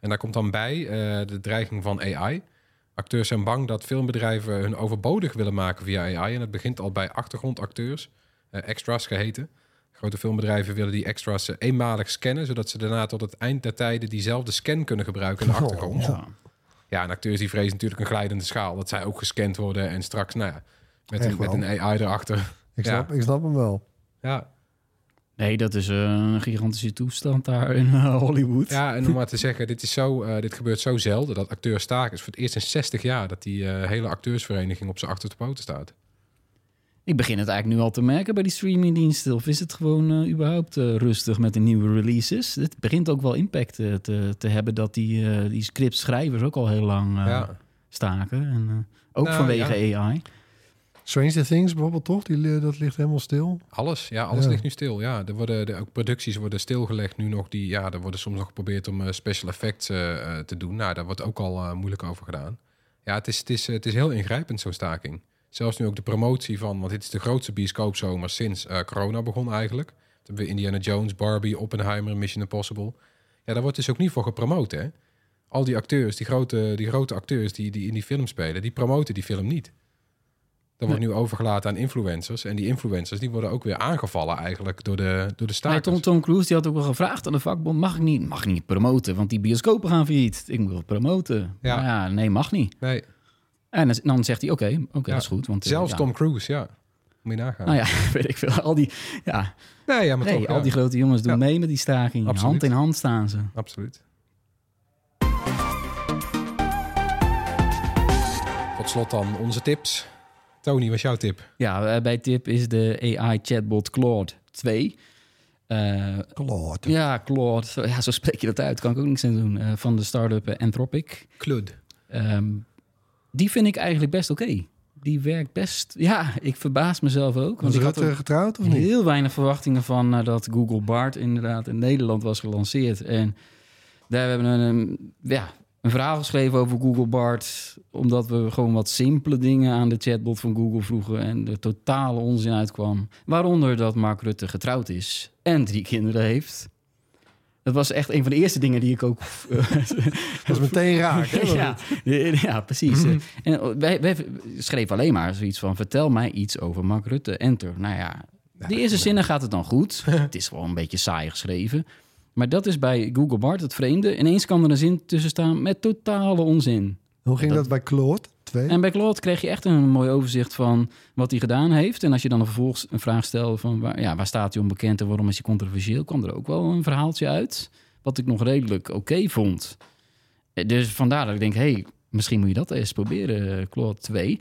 En daar komt dan bij eh, de dreiging van AI. Acteurs zijn bang dat filmbedrijven hun overbodig willen maken via AI. En dat begint al bij achtergrondacteurs, eh, extras geheten. Grote filmbedrijven willen die extras eenmalig scannen, zodat ze daarna tot het eind der tijden diezelfde scan kunnen gebruiken in de achtergrond. Ja. Ja, en acteurs die vrezen natuurlijk een glijdende schaal. Dat zij ook gescand worden en straks, nou ja, met, een, met een AI erachter. Ik Ja. snap, ik snap hem wel. Ja, Nee, dat is eh, een gigantische toestand daar in eh, Hollywood. ja en om maar te zeggen, dit, is zo, eh, dit gebeurt zo zelden dat acteurs staken. is voor het eerst in 60 jaar dat die eh, hele acteursvereniging op zijn achterste poten staat. Ik begin het eigenlijk nu al te merken bij die streamingdiensten. Of is het gewoon eh, überhaupt eh, rustig met de nieuwe releases? Het begint ook wel impact eh, te, te hebben dat die, eh die scriptschrijvers ook al heel lang eh, ja. staken. En, eh, ook Nou, vanwege AI. Stranger Things bijvoorbeeld toch? Die, dat ligt helemaal stil. Alles, ja, alles Ja. ligt nu stil. Ja, er worden de, ook producties worden stilgelegd nu nog. Die, ja, er worden soms nog geprobeerd om eh, special effects te doen. Nou, daar wordt ook al moeilijk over gedaan. Ja, het is, het is, het is heel ingrijpend, zo'n staking. Zelfs nu ook de promotie van, want dit is de grootste bioscoopzomer sinds eh, corona begon eigenlijk. Toen hebben we Indiana Jones, Barbie, Oppenheimer, Mission Impossible. Ja, daar wordt dus ook niet voor gepromoot, hè. Al die acteurs, die grote, die grote acteurs die, die in die film spelen, die promoten die film niet. Dat wordt nu overgelaten aan influencers. En die influencers die worden ook weer aangevallen eigenlijk door de, door de Maar stakers. Tom, Tom Cruise die had ook wel gevraagd aan de vakbond... mag ik niet, mag ik niet promoten, want die bioscopen gaan failliet. Ik moet wel promoten. Ja. Ja. ja, nee, mag niet. Nee, En dan- zegt hij, oké, oké, Ja. dat is goed. Want, eh, zelfs ja. Tom Cruise, ja. Moet je nagaan. Nou ja, weet ik veel. Al die, ja, nee, ja, maar nee, toch. al die grote jongens doen Ja. mee met die staking. Absoluut. Hand in hand staan ze. Absoluut. Tot slot dan onze tips. Tony, wat is jouw tip? Ja, eh, bij Tip is de AI-chatbot Claude 2. Eh, Claude. ja, Claude, zo, ja, zo spreek je dat uit. Kan ik ook niks aan doen. Eh, van de start-up Anthropic. Klud. Ehm, die vind ik eigenlijk best oké. Die werkt best... Ja, ik verbaas mezelf ook. Was Want ik had er getrouwd of niet? heel weinig verwachtingen van nadat Google Bart inderdaad in Nederland was gelanceerd. En daar hebben we een, ja, een verhaal geschreven over Google Bart. Omdat we gewoon wat simpele dingen aan de chatbot van Google vroegen. En er totale onzin uitkwam. Waaronder dat Mark Rutte getrouwd is en drie kinderen heeft. Dat was echt een van de eerste dingen die ik ook Dat is meteen raak. Hè? ja, ja, precies. En wij, wij schreven alleen maar zoiets van... vertel mij iets over Mark Rutte, enter. Nou ja, de eerste zinnen gaat het dan goed. het is gewoon een beetje saai geschreven. Maar dat is bij Google Bart het vreemde. Ineens kan er een zin tussen staan met totale onzin. Hoe ging dat, bij Claude? En bij Claude kreeg je echt een mooi overzicht van wat hij gedaan heeft. En als je dan vervolgens een vraag stelde van... waar, ja, waar staat hij onbekend en waarom is hij controversieel... kwam er ook wel een verhaaltje uit. Wat ik nog redelijk oké vond. Eh, Dus vandaar dat ik denk, hey, misschien moet je dat eens proberen, eh, Claude 2.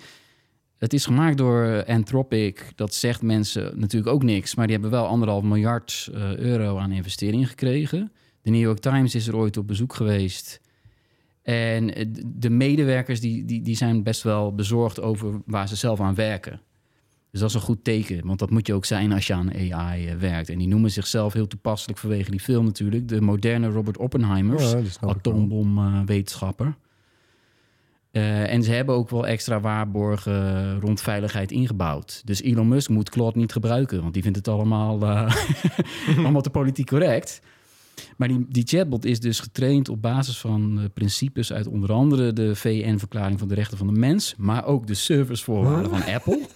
Het is gemaakt door Anthropic. Dat zegt mensen natuurlijk ook niks. Maar die hebben wel anderhalf miljard eh, euro aan investeringen gekregen. De New York Times is er ooit op bezoek geweest. En eh, de medewerkers die, die, die zijn best wel bezorgd over waar ze zelf aan werken. Dus dat is een goed teken, want dat moet je ook zijn als je aan AI eh, werkt. En die noemen zichzelf heel toepasselijk vanwege die film natuurlijk. De moderne Robert Oppenheimers, Ja, atoombomwetenschapper. Eh, en ze hebben ook wel extra waarborgen rond veiligheid ingebouwd. Dus Elon Musk moet Claude niet gebruiken, want die vindt het allemaal, eh, allemaal te politiek correct. Maar die, die chatbot is dus getraind op basis van eh, principes uit onder andere de VN-verklaring van de rechten van de mens, maar ook de servicevoorwaarden van Apple.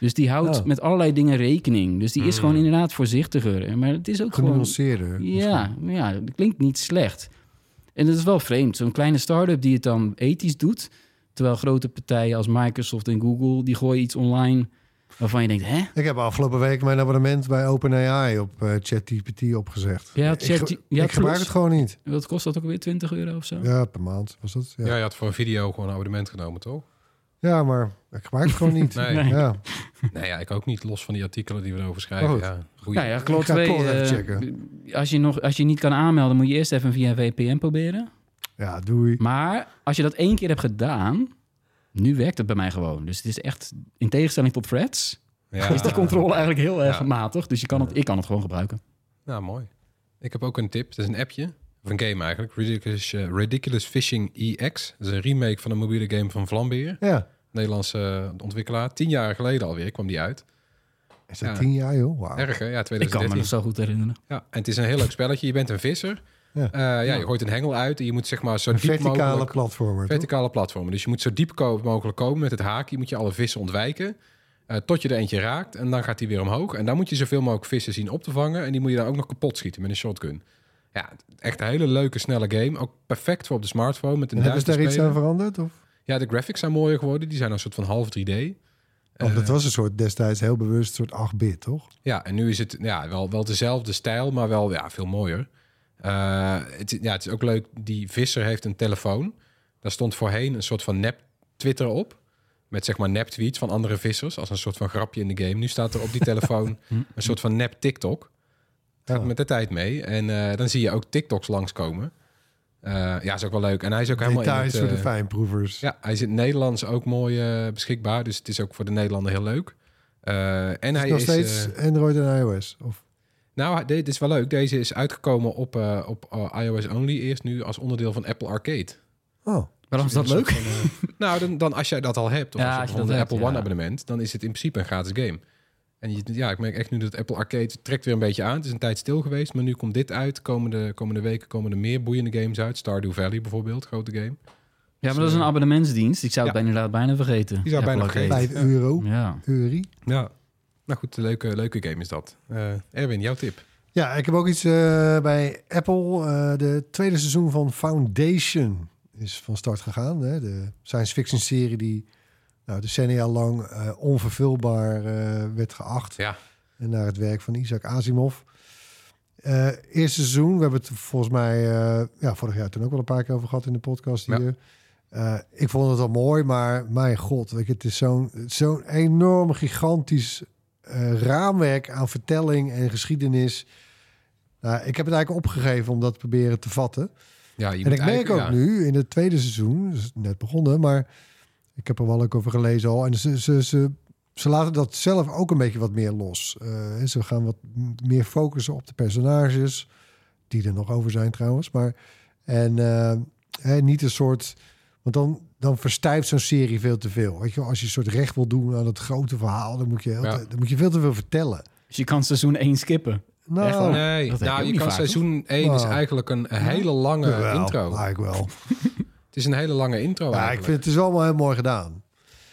Dus die houdt Oh. met allerlei dingen rekening. Dus die is gewoon inderdaad voorzichtiger. Maar het is ook gewoon Genuanceerder. ja, ja, dat klinkt niet slecht. En dat is wel vreemd. Zo'n kleine start-up die het dan ethisch doet... terwijl grote partijen als Microsoft en Google... die gooien iets online waarvan je denkt... hè? Ik heb afgelopen week mijn abonnement bij OpenAI op eh, ChatGPT opgezegd. Ja, ik Chat- ja, ik gebruik het gewoon niet. Wat kost dat ook weer 20 euro of zo? Ja, per maand was dat. Ja, Ja, ja. je had voor een video gewoon een abonnement genomen, toch? maar ik gebruik het gewoon niet. Nee. Ja. Nee, ja, ik ook niet, los van die artikelen die we erover schrijven. Oh, goed. ja, goeie. Ja, ja, Claude Ik ga 2, toch even eh, checken. als, je nog, als je niet kan aanmelden... moet je eerst even via VPN proberen. ja, doei. Maar als je dat één keer hebt gedaan... nu werkt het bij mij gewoon. Dus het is echt, in tegenstelling tot Threads... Ja. is die controle eigenlijk heel erg Ja. matig. Dus je kan het, ik kan het gewoon gebruiken. Nou, mooi. Ik heb ook een tip. Het is een appje. Of een game eigenlijk. Ridiculous, eh, Ridiculous Fishing EX. Dat is een remake van een mobiele game van Vlambeer. Ja. Nederlandse eh, ontwikkelaar. Tien jaar geleden alweer kwam die uit. Is dat Ja. tien jaar, joh? Wauw. Erg, hè? Ja, Ik kan me 2013. nog zo goed herinneren. Ja, en het is een heel leuk spelletje. Je bent een visser. Ja. Ja, ja je gooit een hengel uit en je moet zeg maar zo Een diep verticale mogelijk... platformer. toch? Verticale platformen. Dus je moet zo diep mogelijk komen met het haakje. Moet je alle vissen ontwijken. eh, tot je er eentje raakt. En dan gaat hij weer omhoog. En dan moet je zoveel mogelijk vissen zien op te vangen. En die moet je dan ook nog kapot schieten met een shotgun. Ja, echt een hele leuke, snelle game. Ook perfect voor op de smartphone. Met een Hebben ze daar iets aan veranderd? Of? Ja, de graphics zijn mooier geworden. Die zijn een soort van half 3D. Of Eh, dat was een soort destijds heel bewust een soort 8-bit, toch? Ja, en nu is het ja, wel, wel dezelfde stijl, maar wel ja, veel mooier. Eh, het, ja, het is ook leuk, die visser heeft een telefoon. Daar stond voorheen een soort van nep Twitter op. Met zeg maar nep tweets van andere vissers. Als een soort van grapje in de game. Nu staat er op die telefoon een soort van nep TikTok. Gaat Ja. met de tijd mee. En eh, dan zie je ook TikToks langskomen. Eh ja, is ook wel leuk. En hij is ook helemaal in Details het, voor de fijnproevers. ja, hij is in het Nederlands ook mooi beschikbaar. Dus het is ook voor de Nederlander heel leuk. En Is hij nog is, steeds Android en iOS? Of? Nou, dit is wel leuk. Deze is uitgekomen op, eh, op eh, iOS only. Eerst nu als onderdeel van Apple Arcade. Oh, Waarom is dat leuk? Nou, dan, dan als jij dat al hebt, of Ja, als je als je bijvoorbeeld dat een hebt, Apple One ja. abonnement, dan is het in principe een gratis game. En je, ja, ik merk echt nu dat Apple Arcade trekt weer een beetje aan. Het is een tijd stil geweest, maar nu komt dit uit. Komende, komende weken komen er meer boeiende games uit. Stardew Valley bijvoorbeeld, grote game. Ja, maar dat is een abonnementsdienst. Ik zou het Ja. bijna, inderdaad bijna vergeten. Die zou bijna vergeten. Arcade. 5 euro. Ja. Eurie. Ja. Nou goed, leuke, leuke game is dat. Eh, Erwin, jouw tip. Ja, ik heb ook iets eh, bij Apple. Eh, de tweede seizoen van Foundation is van start gegaan. Hè? De science fiction serie die nou, decennia lang eh, onvervulbaar werd geacht. Ja. En naar het werk van Isaac Asimov. Eerste seizoen, we hebben het volgens mij ja, vorig jaar toen ook wel een paar keer over gehad in de podcast hier. Ik vond het wel mooi, maar mijn god, weet je, het is zo'n zo'n enorm gigantisch eh, raamwerk aan vertelling en geschiedenis. Nou, ik heb het eigenlijk opgegeven om dat te proberen te vatten. Ja, je en moet ik merk ook ja. nu in het tweede seizoen, dus net begonnen, maar ik heb er wel ook over gelezen al. En ze, ze, ze, ze laten dat zelf ook een beetje wat meer los. Eh, ze gaan wat meer focussen op de personages, die er nog over zijn trouwens. Maar en eh, hè, niet een soort, want dan, dan verstijft zo'n serie veel te veel. Weet je, wel, als je een soort recht wil doen aan het grote verhaal, dan moet je, heel Ja. te- dan moet je veel te veel vertellen. Dus je kan seizoen 1 skippen. Nou? Nee, Dat je nou, je kan vaak, seizoen 1 is Nou. eigenlijk een hele lange jawel, intro. eigenlijk wel. Het is een hele lange intro Ja, ik vind het is allemaal heel mooi gedaan.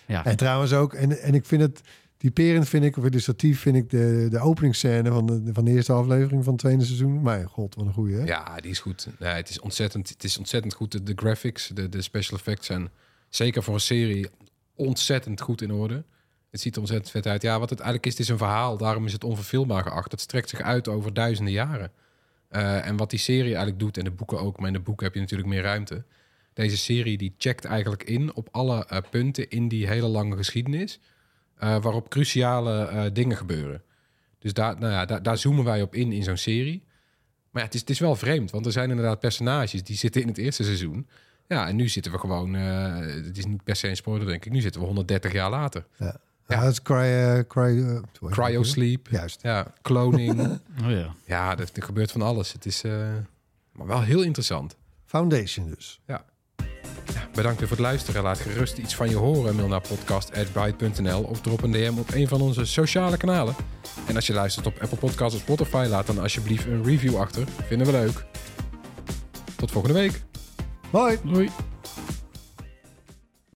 Ja. En trouwens ook, en, en ik vind het, typerend vind ik, of illustratief vind ik de, de openingsscène van de, van de eerste aflevering van het tweede seizoen. Mijn god, wat een goeie. Hè? Ja, die is goed. Nee, het, is ontzettend, het is ontzettend goed. De, graphics, de, de special effects zijn zeker voor een serie ontzettend goed in orde. Het ziet er ontzettend vet uit. Ja, wat het eigenlijk is, het is een verhaal. Daarom is het onverveelbaar geacht. Het strekt zich uit over duizenden jaren. Eh, en wat die serie eigenlijk doet, en de boeken ook, maar in de boeken heb je natuurlijk meer ruimte. Deze serie die checkt eigenlijk in op alle eh, punten in die hele lange geschiedenis, waarop cruciale eh, dingen gebeuren. Dus daar, nou ja, daar, daar zoomen wij op in in zo'n serie. Maar ja, het is, het is wel vreemd, want er zijn inderdaad personages die zitten in het eerste seizoen. Ja, en nu zitten we gewoon, eh, het is niet per se een spoiler denk ik, nu zitten we 130 jaar later. Ja, ja. dat is cry, eh, cry, eh, Cryo sleep, Juist. ja, cloning. Oh ja. ja, er, er gebeurt van alles. Het is eh, maar wel heel interessant. Foundation dus. Bedankt weer voor het luisteren. Laat gerust iets van je horen. Mail naar podcast.byte.nl of drop een DM op een van onze sociale kanalen. En als je luistert op Apple Podcasts of Spotify, laat dan alsjeblieft een review achter. Vinden we leuk. Tot volgende week. Bye. Doei.